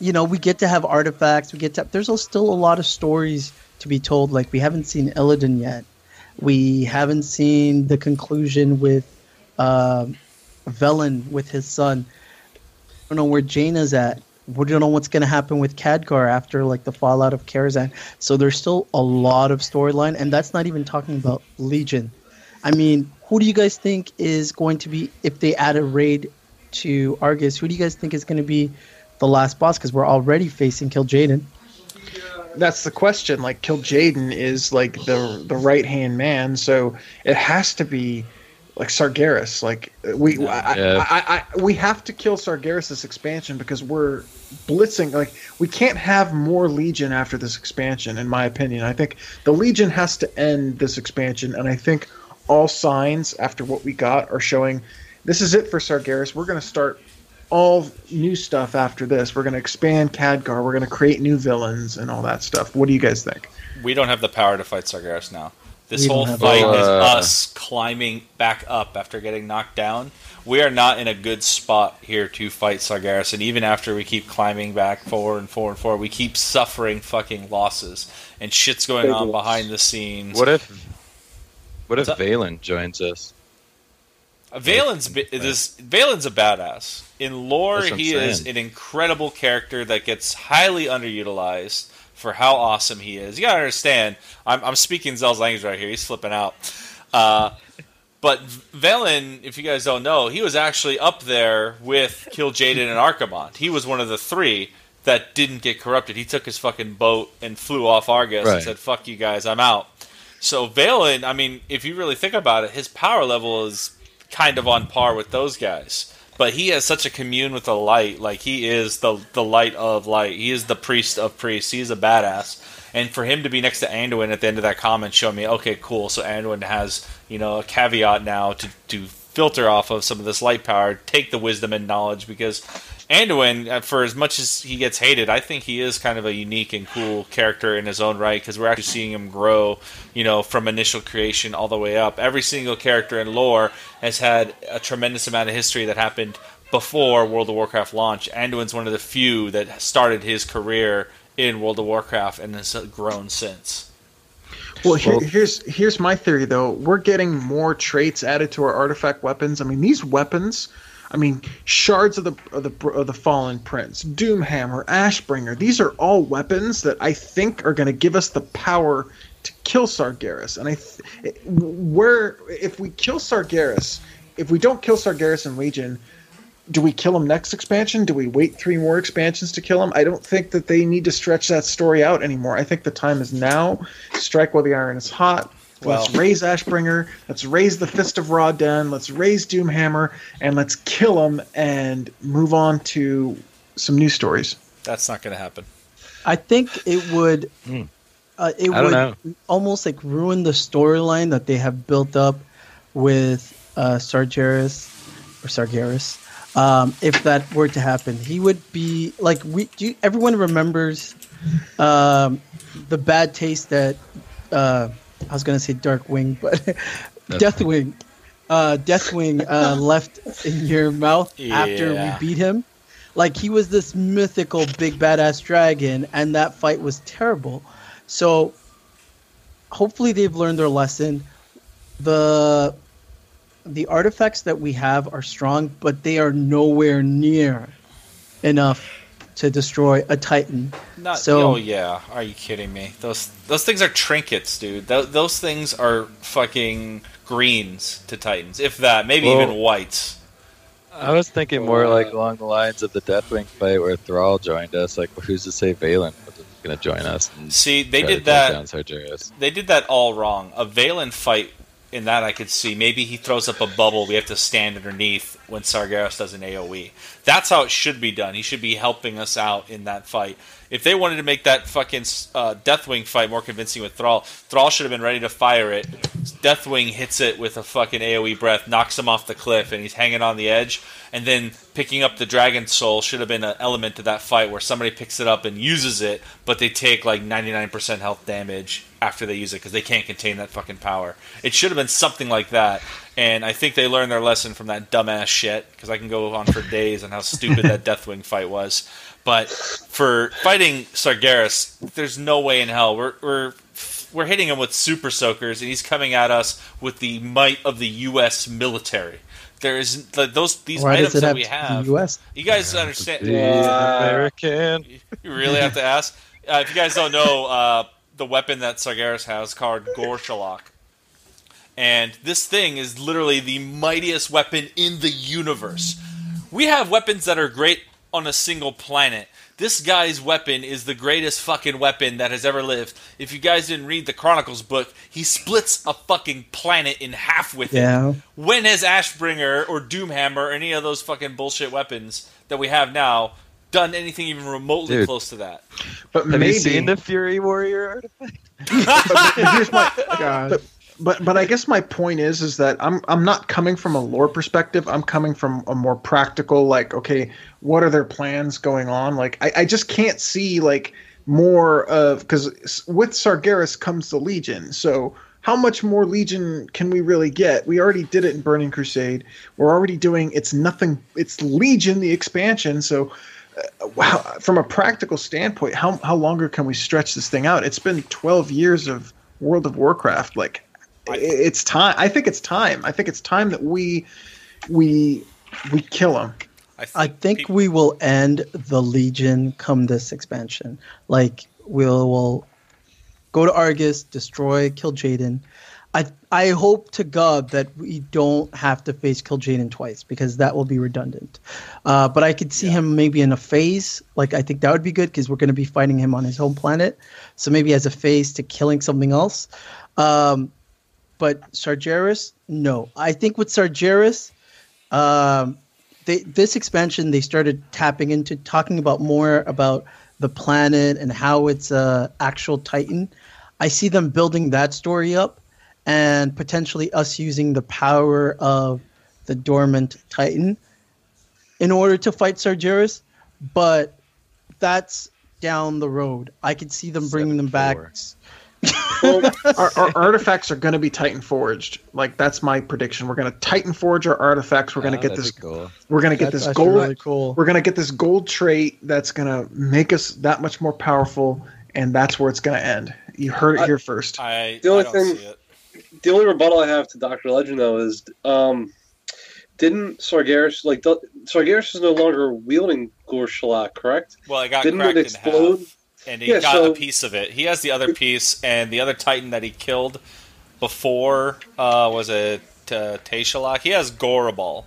you know we get to have artifacts. We get to there's still a lot of stories to be told. Like we haven't seen Illidan yet. We haven't seen the conclusion with uh, Velen with his son. I don't know where Jaina's at. We don't know what's going to happen with Khadgar after like the fallout of Karazhan. So there's still a lot of storyline, and that's not even talking about Legion. I mean, who do you guys think is going to be if they add a raid to Argus? Who do you guys think is going to be the last boss? Because we're already facing Kil'jaeden. That's the question. Like Kil'jaeden is like the the right hand man, so it has to be like Sargeras. Like we, yeah. I, I, I, we have to kill Sargeras this expansion because we're blitzing. Like we can't have more Legion after this expansion. In my opinion, I think the Legion has to end this expansion, and I think all signs after what we got are showing this is it for Sargeras. We're going to start all new stuff after this. We're going to expand Khadgar. We're going to create new villains and all that stuff. What do you guys think? We don't have the power to fight Sargeras now. This whole fight is us climbing back up after getting knocked down. We are not in a good spot here to fight Sargeras, and even after we keep climbing back four and four and four, we keep suffering fucking losses, and shit's going on behind the scenes. What if, what What's if? Velen joins us? Uh, Velen's this Velen's a badass. In lore, he saying. is an incredible character that gets highly underutilized for how awesome he is. You gotta understand, I'm, I'm speaking Zell's language right here. He's flipping out. Uh, but Velen, if you guys don't know, he was actually up there with Kil'jaeden and Archimonde. He was one of the three that didn't get corrupted. He took his fucking boat and flew off Argus right. and said, "Fuck you guys, I'm out." So Velen, I mean, if you really think about it, his power level is kind of on par with those guys but he has such a commune with the light. Like he is the the light of light. He is the priest of priests. He's a badass. And for him to be next to Anduin at the end of that comment showed me, okay, cool. So Anduin has you know a caveat now to to filter off of some of this light power, take the wisdom and knowledge because Anduin, uh, for as much as he gets hated, I think he is kind of a unique and cool character in his own right because we're actually seeing him grow, you know, from initial creation all the way up. Every single character in lore has had a tremendous amount of history that happened before World of Warcraft launch. Anduin's one of the few that started his career in World of Warcraft and has grown since. Well, here, here's here's my theory though. We're getting more traits added to our artifact weapons. I mean, these weapons. I mean, shards of the of the of the fallen prince, Doomhammer, Ashbringer. These are all weapons that I think are going to give us the power to kill Sargeras. And I, th- where if we kill Sargeras, if we don't kill Sargeras in Legion, do we kill him next expansion? Do we wait three more expansions to kill him? I don't think that they need to stretch that story out anymore. I think the time is now. Strike while the iron is hot. Well, let's raise Ashbringer. Let's raise the Fist of Ra-Den. Let's raise Doomhammer, and let's kill him and move on to some new stories. That's not going to happen. I think it would. Mm. Uh, it would know. almost like ruin the storyline that they have built up with uh, Sargeras or Sargeras um, if that were to happen. He would be like we. Do everyone remembers um, the bad taste that uh, I was going to say Darkwing, but Deathwing. Uh, Deathwing uh, left in your mouth yeah. after we beat him. Like he was this mythical big badass dragon, and that fight was terrible. So hopefully they've learned their lesson. The the artifacts that we have are strong, but they are nowhere near enough to destroy a titan. Not, so, oh yeah, are you kidding me? Those those things are trinkets, dude. Th- those things are fucking greens to titans, if that, maybe well, even whites. I was thinking more like uh, along the lines of the Deathwing fight where Thrall joined us. Like, who's to say Velen was going to join us? See, they did that. They did that all wrong. A Velen fight in that I could see maybe he throws up a bubble. We have to stand underneath when Sargeras does an AOE. That's how it should be done. He should be helping us out in that fight. If they wanted to make that fucking uh, Deathwing fight more convincing with Thrall, Thrall should have been ready to fire it. Deathwing hits it with a fucking AOE breath, knocks him off the cliff, and he's hanging on the edge. And then picking up the Dragon Soul should have been an element to that fight where somebody picks it up and uses it, but they take like 99% health damage after they use it because they can't contain that fucking power. It should have been something like that. And I think they learned their lesson from that dumbass shit because I can go on for days on how stupid that Deathwing fight was. But for fighting Sargeras, there's no way in hell we're we're we're hitting him with super soakers, and he's coming at us with the might of the U.S. military. There is those these Why items that have we have. US? You guys understand? American. You really have to ask. Uh, if you guys don't know, uh, the weapon that Sargeras has called Gorshalach. And this thing is literally the mightiest weapon in the universe. We have weapons that are great on a single planet. This guy's weapon is the greatest fucking weapon that has ever lived. If you guys didn't read the Chronicles book, he splits a fucking planet in half with Yeah. it. When has Ashbringer or Doomhammer or any of those fucking bullshit weapons that we have now done anything even remotely Dude. close to that? But Have maybe you seen the Fury Warrior artifact? but here's my God. but, but but I guess my point is is that I'm I'm not coming from a lore perspective. I'm coming from a more practical, like, okay, what are their plans going on? Like, I, I just can't see like more of because with Sargeras comes the Legion. So how much more Legion can we really get? We already did it in Burning Crusade. We're already doing it's nothing. It's Legion the expansion. So uh, wow, from a practical standpoint, how how longer can we stretch this thing out? It's been 12 years of World of Warcraft. Like it's time. I think it's time. I think it's time that we we we kill him. I think peop- we will end the Legion come this expansion. Like we'll, we'll go to Argus, destroy, Kil'jaeden. I I hope to God that we don't have to face Kil'jaeden twice because that will be redundant. Uh, but I could see him maybe in a phase. Like I think that would be good because we're going to be fighting him on his home planet. So maybe as a phase to killing something else. Um, but Sargeras, no. I think with Sargeras, um, they, this expansion they started tapping into talking about more about the planet and how it's a actual titan i see them building that story up and potentially us using the power of the dormant titan in order to fight sargeras but that's down the road i could see them bringing them back 7-4. Well, our, our artifacts are going to be Titan forged. Like that's my prediction. We're going to Titan forge our artifacts. We're going to Oh, get this. be cool. We're going to get That's this gold. really cool We're going to get this gold trait that's going to make us that much more powerful, and that's where it's going to end. You heard it I- here first. I, The only I don't thing- see it. The only rebuttal I have to Doctor Legend though is, um, didn't Sargeras like Sargeras is no longer wielding Gorshalach, correct? Well, it got Didn't cracked it in explode? Half, and he Yeah, got so- a piece of it. He has the other piece, and the other Titan that he killed before uh, was it uh, Taeshalach. He has Goraball.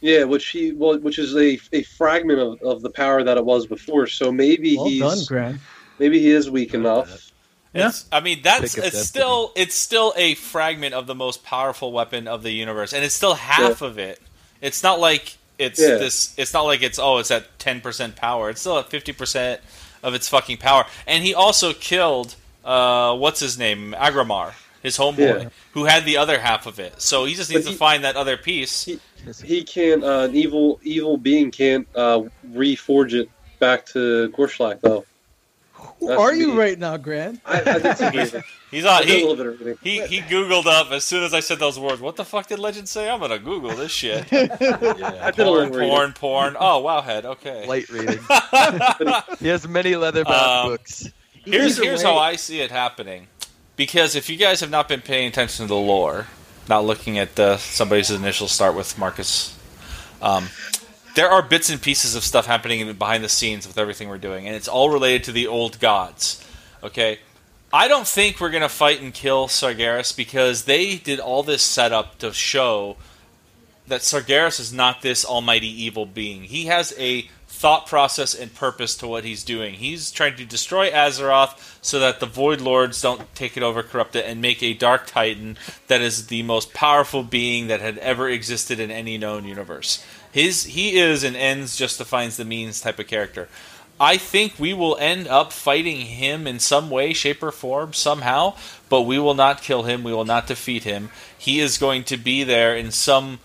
Yeah, which he well, which is a, a fragment of, of the power that it was before. So maybe well he's done grant maybe he is weak Yeah. enough. It's, I mean, that's it's destiny. still it's still a fragment of the most powerful weapon of the universe, and it's still half of it. It's not like it's Yeah. this. It's not like it's oh, it's at ten percent power. It's still at fifty percent of its fucking power. And he also killed uh, what's his name, Aggramar, his homeboy, Yeah. who had the other half of it. So he just needs he- to find that other piece. He- He can't. Uh, an evil evil being can't uh, reforge it back to Gorshalach though. Who That are should you right now grant I, I did some reading. He's on. did a He, little bit he he googled up as soon as I said those words. What the fuck did Legend say? I'm gonna Google this shit. I Yeah. did a porn, little reading. porn, porn. Oh, wowhead. Okay. Light reading. he has many leather-bound Um, books. Here's Either here's way- how I see it happening. Because if you guys have not been paying attention to the lore, not looking at the, somebody's initial start with Marcus, um, there are bits and pieces of stuff happening behind the scenes with everything we're doing, and it's all related to the old gods. Okay, I don't think we're gonna fight and kill Sargeras because they did all this setup to show that Sargeras is not this almighty evil being. He has a thought process and purpose to what he's doing. He's trying to destroy Azeroth so that the Void Lords don't take it over, corrupt it, and make a Dark Titan that is the most powerful being that had ever existed in any known universe. His he is an ends justifies the means type of character. I think we will end up fighting him in some way, shape, or form, somehow, but we will not kill him. We will not defeat him. He is going to be there in some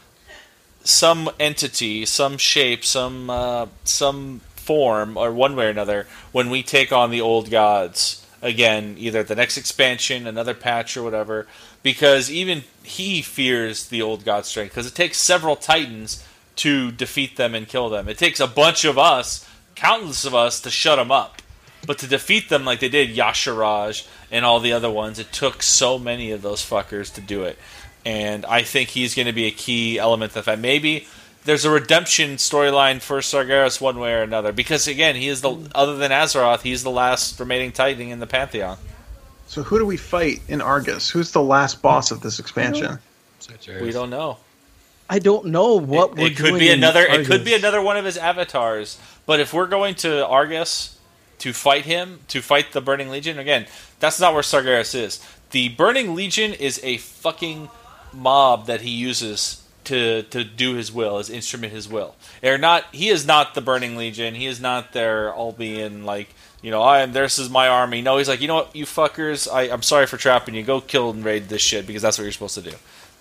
some entity, some shape, some uh, some form, or one way or another, when we take on the old gods again, either the next expansion, another patch, or whatever. Because even he fears the old god strength, because it takes several titans to defeat them and kill them. It takes a bunch of us countless of us to shut them up. But to defeat them like they did Y'Shaarj and all the other ones, it took so many of those fuckers to do it. And I think he's going to be a key element of that. Maybe there's a redemption storyline for Sargeras one way or another. Because again, he is the other than Azeroth, he's the last remaining Titan in the Pantheon. So who do we fight in Argus? Who's the last boss of this expansion? We don't know. I don't know what it, we're it could doing be another. It could be another one of his avatars. But if we're going to Argus to fight him, to fight the Burning Legion again, that's not where Sargeras is. The Burning Legion is a fucking mob that he uses to to do his will, his instrument, his will. They're not. He is not the Burning Legion. He is not there, all being like. You know, I am. This is my army. No, he's like, you know what, you fuckers. I, I'm sorry for trapping you. Go kill and raid this shit because that's what you're supposed to do.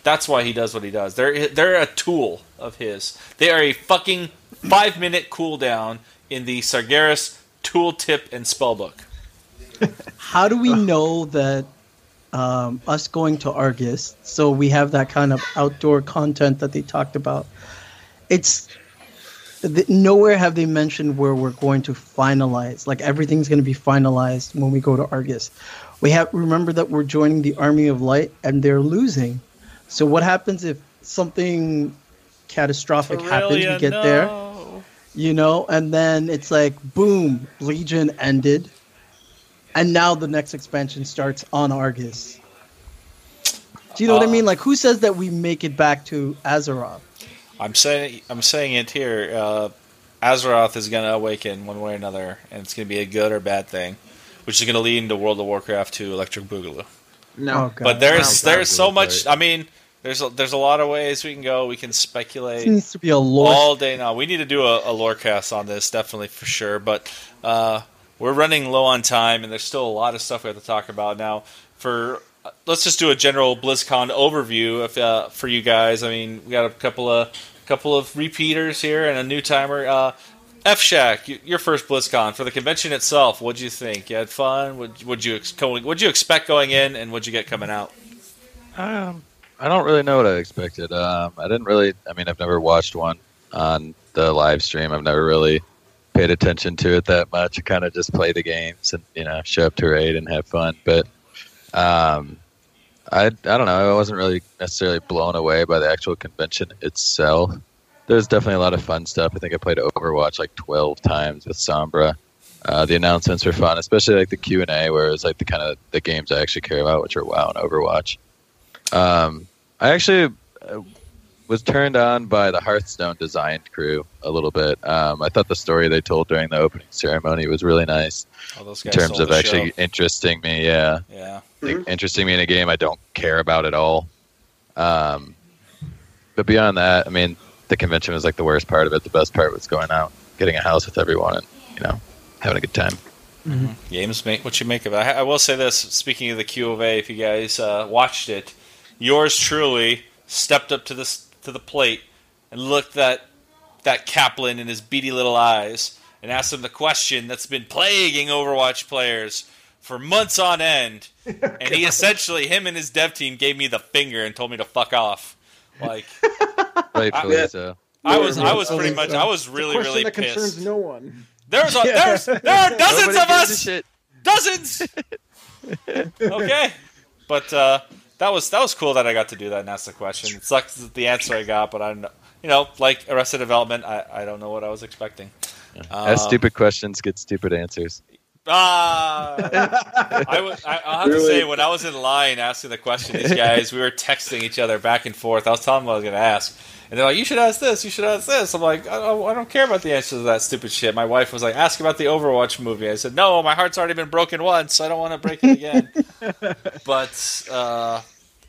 That's why he does what he does. They're they're a tool of his. They are a fucking five minute cooldown in the Sargeras tooltip and spellbook. How do we know that um, us going to Argus, so we have that kind of outdoor content that they talked about? It's nowhere have they mentioned where we're going to finalize. Like everything's going to be finalized when we go to Argus. We have remember that we're joining the Army of Light, and they're losing. So what happens if something catastrophic happens? We get there you know and then it's like boom legion ended and now the next expansion starts on argus do you know what i Uh, mean like who says that we make it back to azeroth I'm saying I'm saying it here. Uh, Azeroth is going to awaken one way or another, and it's going to be a good or bad thing, which is going to lead into World of Warcraft to Electric Boogaloo. No. Oh, But there's Wow. there's so much. Right. I mean, there's a, there's a lot of ways we can go. We can speculate. This needs to be a lore all day now. We need to do a, a lore cast on this, definitely for sure. But uh, we're running low on time, and there's still a lot of stuff we have to talk about now. For uh, let's just do a general BlizzCon overview if, uh, for you guys. I mean, we got a couple of couple of repeaters here and a new timer. Uh, F Shack, your first BlizzCon for the convention itself. What'd you think? You had fun? Would would you what'd you expect going in, and what'd you get coming out? Um, I don't really know what I expected. Um, I didn't really. I mean, I've never watched one on the live stream. I've never really paid attention to it that much. I kind of just play the games and you know show up to raid and have fun. But um, I I don't know. I wasn't really necessarily blown away by the actual convention itself. There's definitely a lot of fun stuff. I think I played Overwatch like 12 times with Sombra. Uh, the announcements were fun, especially like the Q and A, where it was like the kind of the games I actually care about, which are WoW and Overwatch. Um, I actually uh, was turned on by the Hearthstone design crew a little bit. Um, I thought the story they told during the opening ceremony was really nice All those in terms of actually show. interesting me. Yeah, yeah. like, interesting me in a game I don't care about at all. Um, but beyond that, I mean, the convention was like the worst part of it. The best part was going out, getting a house with everyone, and you know, having a good time. Games make what you make of it. I, I will say this: speaking of the Q of A, if you guys uh, watched it, yours truly stepped up to this to the plate and looked at that Kaplan in his beady little eyes and asked him the question that's been plaguing Overwatch players for months on end. And he essentially, him and his dev team, gave me the finger and told me to fuck off. Like Rightfully Yeah. so. I was, I was pretty much, I was really, Question really that pissed. concerns no one. There's, a, there's, there are dozens Nobody of us. dozens. okay, but uh, that was that was cool that I got to do that and ask the question. It sucks that the answer I got, but I don't know. You know, like Arrested Development, I, I don't know what I was expecting. Uh, Ask stupid questions, get stupid answers. Ah, I I'll have to say, when I was in line asking the question, these guys, we were texting each other back and forth. I was telling them what I was going to ask, and they're like, "You should ask this. You should ask this." I'm like, I don't, I don't care about the answers to that stupid shit. My wife was like, "Ask about the Overwatch movie." I said, "No, my heart's already been broken once. I don't want to break it again." but uh,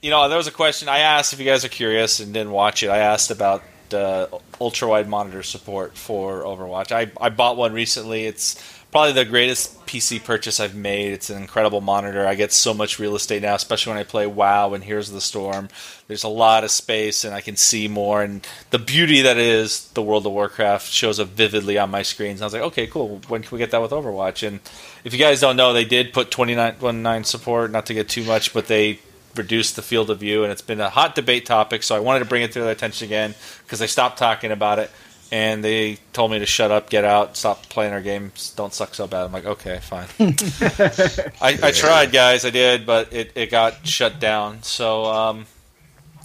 you know, there was a question I asked. If you guys are curious and didn't watch it, I asked about uh, ultra wide monitor support for Overwatch. I, I bought one recently. It's probably the greatest PC purchase I've made. It's an incredible monitor. I get so much real estate now, especially when I play WoW and Heroes of the Storm. There's a lot of space and I can see more. And the beauty that is the World of Warcraft shows up vividly on my screens. And I was like, okay, cool. When can we get that with Overwatch? And if you guys don't know, they did put 29.19 support, not to get too much, but they reduced the field of view. And it's been a hot debate topic. So I wanted to bring it to their attention again because they stopped talking about it and they told me to shut up, get out, stop playing our games, don't suck so bad. I'm like, okay, fine. I, I, tried, guys, I did, but it, it got shut down. So, um,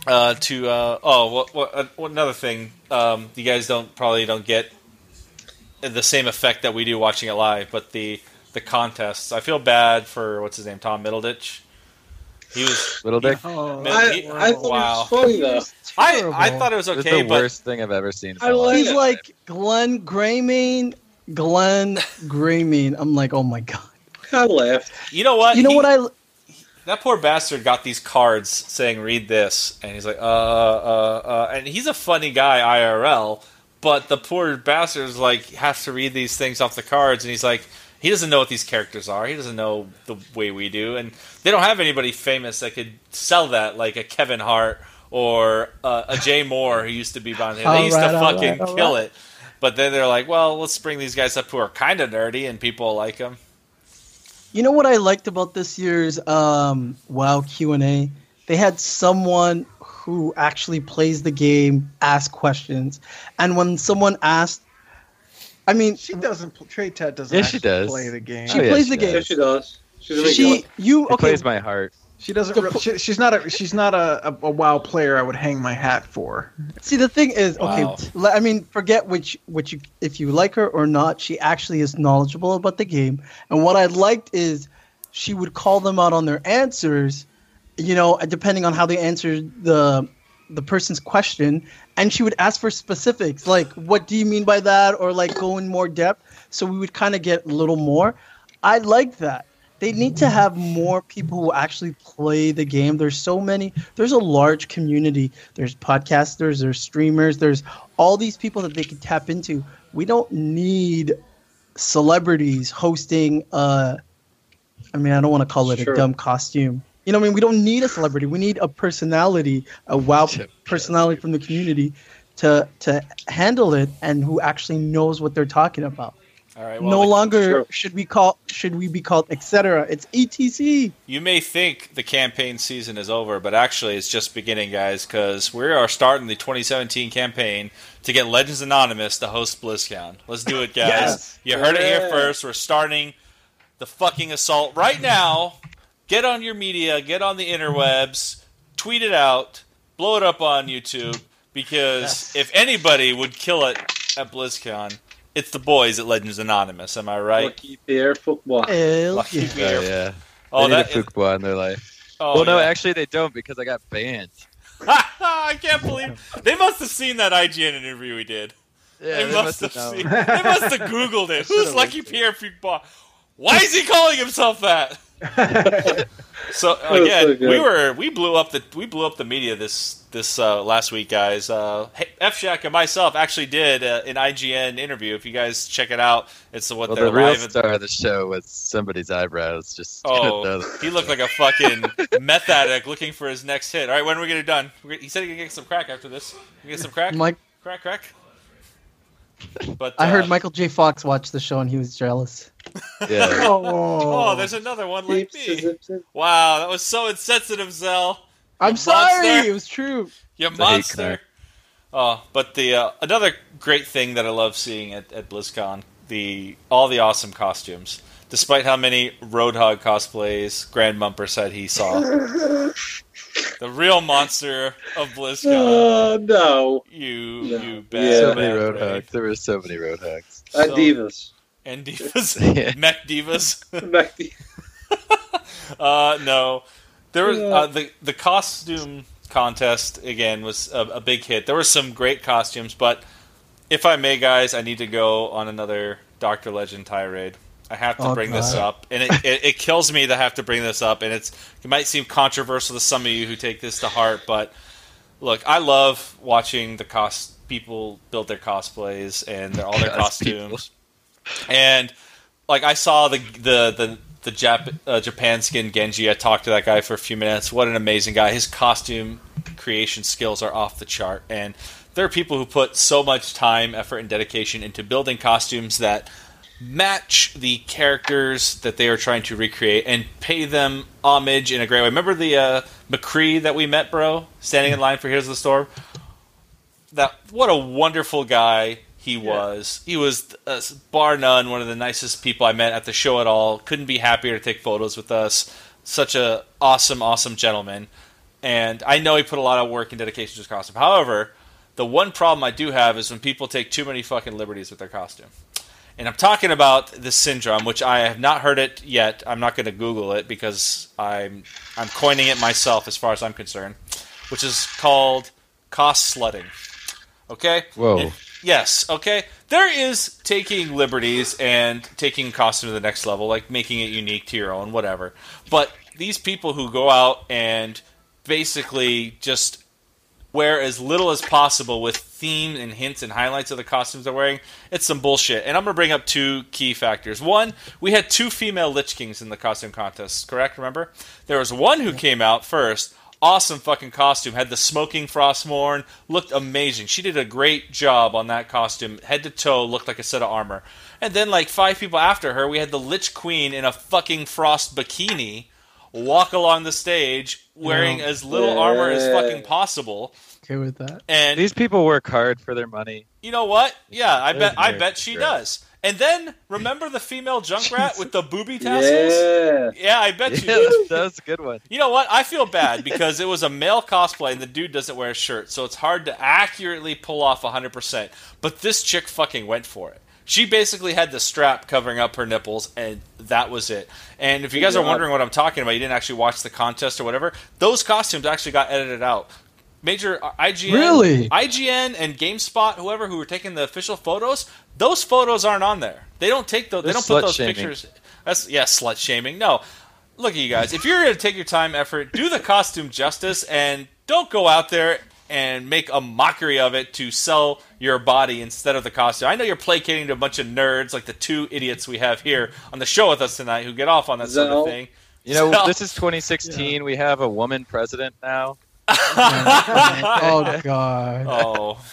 uh, to uh, oh, what, what, uh, another thing, um, you guys don't probably don't get the same effect that we do watching it live, but the the contests. I feel bad for what's his name, Tom Middleditch. He was little dick. Oh, I, I thought wow. it was funny though. I, I thought it was okay. It was the worst thing I've ever seen. I like He's like Glenn Greymane. Glenn Greymane. I'm like, oh my god. I laughed. You know what? You know he, what I. That poor bastard got these cards saying "read this," and he's like, "Uh, uh, uh," and he's a funny guy IRL, but the poor bastard's like has to read these things off the cards, and he's like, he doesn't know what these characters are. He doesn't know the way we do, and they don't have anybody famous that could sell that, like a Kevin Hart or uh, a Jay Mohr who used to be Bond. They used right, to fucking right, kill right. it, but then they're like, well, let's bring these guys up who are kind of nerdy and people like them. You know what I liked about this year's um, WoW Q and A? They had someone who actually plays the game ask questions, and when someone asked I mean, she doesn't. Trey Ted doesn't. Yeah, she does. Play the game. She oh, plays yeah, the game. Yeah, she does. She's she you okay? plays my heart. She doesn't. Re- she, she's not a. She's not a, a, a, WoW player. I would hang my hat for. See, the thing is, okay. Wow. I mean, forget which which you if you like her or not. She actually is knowledgeable about the game, and what I liked is she would call them out on their answers. You know, depending on how they answered the the person's question and she would ask for specifics like what do you mean by that or like go in more depth. So we would kind of get a little more. I like that. They need to have more people who actually play the game. There's so many. There's a large community. There's podcasters there's streamers there's all these people that they can tap into. We don't need celebrities hosting uh i mean i don't want to call it sure. a dumb costume you know, I mean, we don't need a celebrity. We need a personality, a wow personality from the community to to handle it and who actually knows what they're talking about. All right. Well, no longer sure. should we call should we be called etc. It's etc. You may think the campaign season is over, but actually it's just beginning, guys, because we are starting the 2017 campaign to get Legends Anonymous to host BlizzCon. Let's do it, guys. yes. You heard yeah. it here first. We're starting the fucking assault right now get on your media, get on the interwebs, tweet it out, blow it up on YouTube, because if anybody would kill it at BlizzCon, it's the boys at Legends Anonymous. Am I right? Lucky Pierre Fuqua. Lucky yeah. Pierre. Oh, yeah. Oh, they that need a Fuqua in their life. Oh, well, no, yeah. actually, they don't because I got banned. I can't believe they must have seen that IGN interview we did. Yeah, they, they must, must have, have seen. They must have Googled it. Who's Lucky Pierre Fuqua? Why is he calling himself that? so again, so we were we blew up the we blew up the media this this uh, last week, guys. Uh, F Shack and myself actually did uh, an IGN interview. If you guys check it out, it's what well, the real live star of the show was somebody's eyebrows. Just oh, he looked like a fucking meth addict looking for his next hit. All right, when are we gonna done? He said he could get some crack after this. We get some crack. Mike, crack, crack. But I heard uh, Michael J. Fox watch the show and he was jealous. Yeah. oh, oh, there's another one like me. Wow, that was so insensitive, Zell. I'm sorry. It was true. You monster. Oh, but the uh, another great thing that I love seeing at, at BlizzCon the all the awesome costumes. Despite how many Roadhog cosplays Grand Mumper said he saw, the real monster of BlizzCon. Oh no! You no. you bad. Yeah. So many Roadhogs. There were so many Roadhogs. Uh, so, divas. And divas. yeah. Mech divas. Mech divas. uh, no, there was uh, the the costume contest again was a, a big hit. There were some great costumes, but if I may, guys, I need to go on another Doctor Legend tirade. I have to oh, bring God. this up, and it, it, it, kills me to have to bring this up, and it's it might seem controversial to some of you who take this to heart, but look, I love watching the cost people build their cosplays and their, all their costumes, and like I saw the the the the Jap- uh, Japan skin Genji. I talked to that guy for a few minutes. What an amazing guy! His costume creation skills are off the chart, and there are people who put so much time, effort, and dedication into building costumes that match the characters that they are trying to recreate and pay them homage in a great way. Remember the uh, McCree that we met, bro, standing in line for Heroes of the Storm. That what a wonderful guy he was. He was uh, bar none one of the nicest people I met at the show at all. Couldn't be happier to take photos with us. Such a awesome, awesome gentleman. And I know he put a lot of work and dedication to his costume. However, the one problem I do have is when people take too many fucking liberties with their costume. And I'm talking about this syndrome, which I have not heard it yet. I'm not going to Google it because I'm I'm coining it myself, as far as I'm concerned, which is called cost slutting. Okay. Whoa. And- yes. Okay. There is taking liberties and taking costume to the next level, like making it unique to your own, whatever. But these people who go out and basically just wear as little as possible with theme and hints and highlights of the costumes they're wearing, it's some bullshit. And I'm going to bring up two key factors. One, we had two female Lich Kings in the costume contest, correct? Remember? There was one who came out first. Awesome fucking costume. Had the smoking Frostmourne. Looked amazing. She did a great job on that costume. Head to toe, looked like a set of armor. And then, like five people after her, we had the Lich Queen in a fucking frost bikini walk along the stage wearing Yeah. as little armor as fucking possible. Okay with that. And These people work hard for their money. you know what? Yeah, I bet I bet she great. does. And then remember the female Junkrat with the booby tassels? Yeah. Yeah, I bet you Yeah, did. that was a good one. You know what? I feel bad because it was a male cosplay and the dude doesn't wear a shirt, so it's hard to accurately pull off 100%. But this chick fucking went for it. She basically had the strap covering up her nipples, and that was it. And if you guys are wondering what I'm talking about, you didn't actually watch the contest or whatever, those costumes actually got edited out. Major uh, IGN, Really? IGN and GameSpot, whoever who were taking the official photos, those photos aren't on there. They don't take those. They That's don't put those shaming. pictures. That's yeah, slut shaming. No, look at you guys. If you're going to take your time, effort, do the costume justice, and don't go out there and make a mockery of it to sell your body instead of the costume. I know you're placating to a bunch of nerds like the two idiots we have here on the show with us tonight who get off on that sort of thing. You know, So- this is 2016. We have a woman president now. oh god. oh,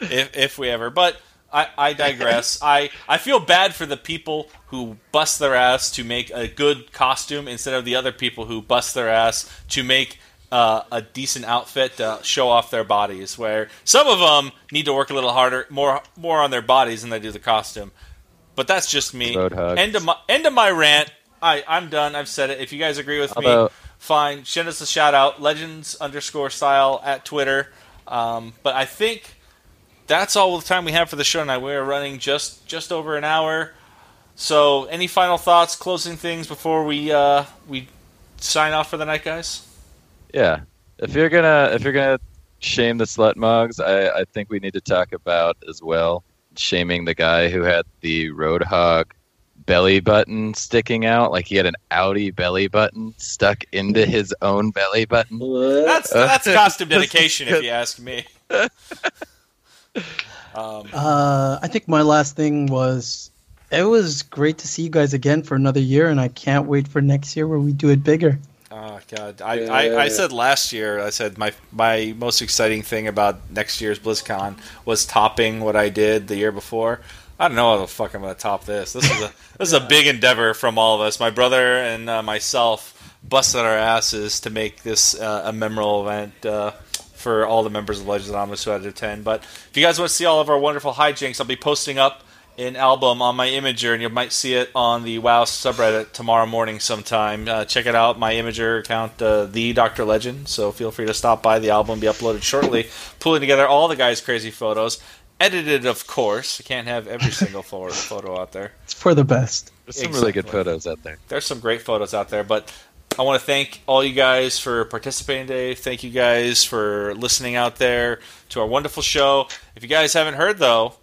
if if we ever. But I, I digress. I I feel bad for the people who bust their ass to make a good costume instead of the other people who bust their ass to make. Uh, a decent outfit to show off their bodies. Where some of them need to work a little harder, more more on their bodies than they do the costume. But that's just me. End of my end of my rant. I I'm done. I've said it. If you guys agree with me, Although- fine. Send us a shout out. Legends underscore style at Twitter. Um, but I think that's all the time we have for the show tonight. We are running just just over an hour. So, any final thoughts, closing things before we uh, we sign off for the night, guys? Yeah. If you're gonna if you're gonna shame the slut mugs, I, I think we need to talk about as well shaming the guy who had the road Roadhog belly button sticking out, like he had an Audi belly button stuck into his own belly button. What? That's that's costume dedication, if you ask me. Um, Uh, I think my last thing was it was great to see you guys again for another year, and I can't wait for next year where we do it bigger. Oh God! I, Yeah. I, I said last year. I said my my most exciting thing about next year's BlizzCon was topping what I did the year before. I don't know how the fuck I'm gonna top this. This is a this is a big endeavor from all of us. My brother and uh, myself busted our asses to make this uh, a memorable event uh, for all the members of Legends Anonymous who had to attend. But if you guys want to see all of our wonderful hijinks, I'll be posting up an album on my Imgur, and you might see it on the WoW subreddit tomorrow morning sometime. Uh, check it out, my Imgur account, uh, the Doctor Legend. So feel free to stop by. The album will be uploaded shortly, pulling together all the guys' crazy photos, edited, of course. You can't have every single photo, photo out there. It's for the best. There's some really good photos out there. There's some great photos out there, but I want to thank all you guys for participating today. Thank you guys for listening out there to our wonderful show. If you guys haven't heard, though,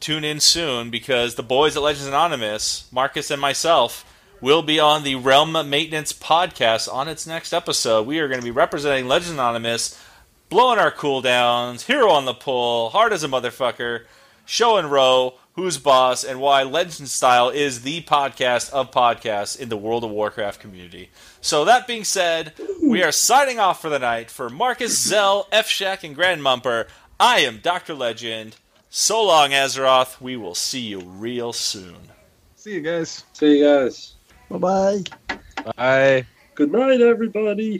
tune in soon because the boys at Legends Anonymous, Marcus and myself, will be on the Realm Maintenance podcast on its next episode. We are going to be representing Legends Anonymous, blowing our cooldowns, hero on the pull, hard as a motherfucker, show and row, who's boss, and why Legend Style is the podcast of podcasts in the World of Warcraft community. So that being said, we are signing off for the night. For Marcus, Zell, F Shack, and Grand Mumper, I am Dr. Legend. So long, Azeroth. We will see you real soon. See you guys. See you guys. Bye bye. Bye. Good night, everybody.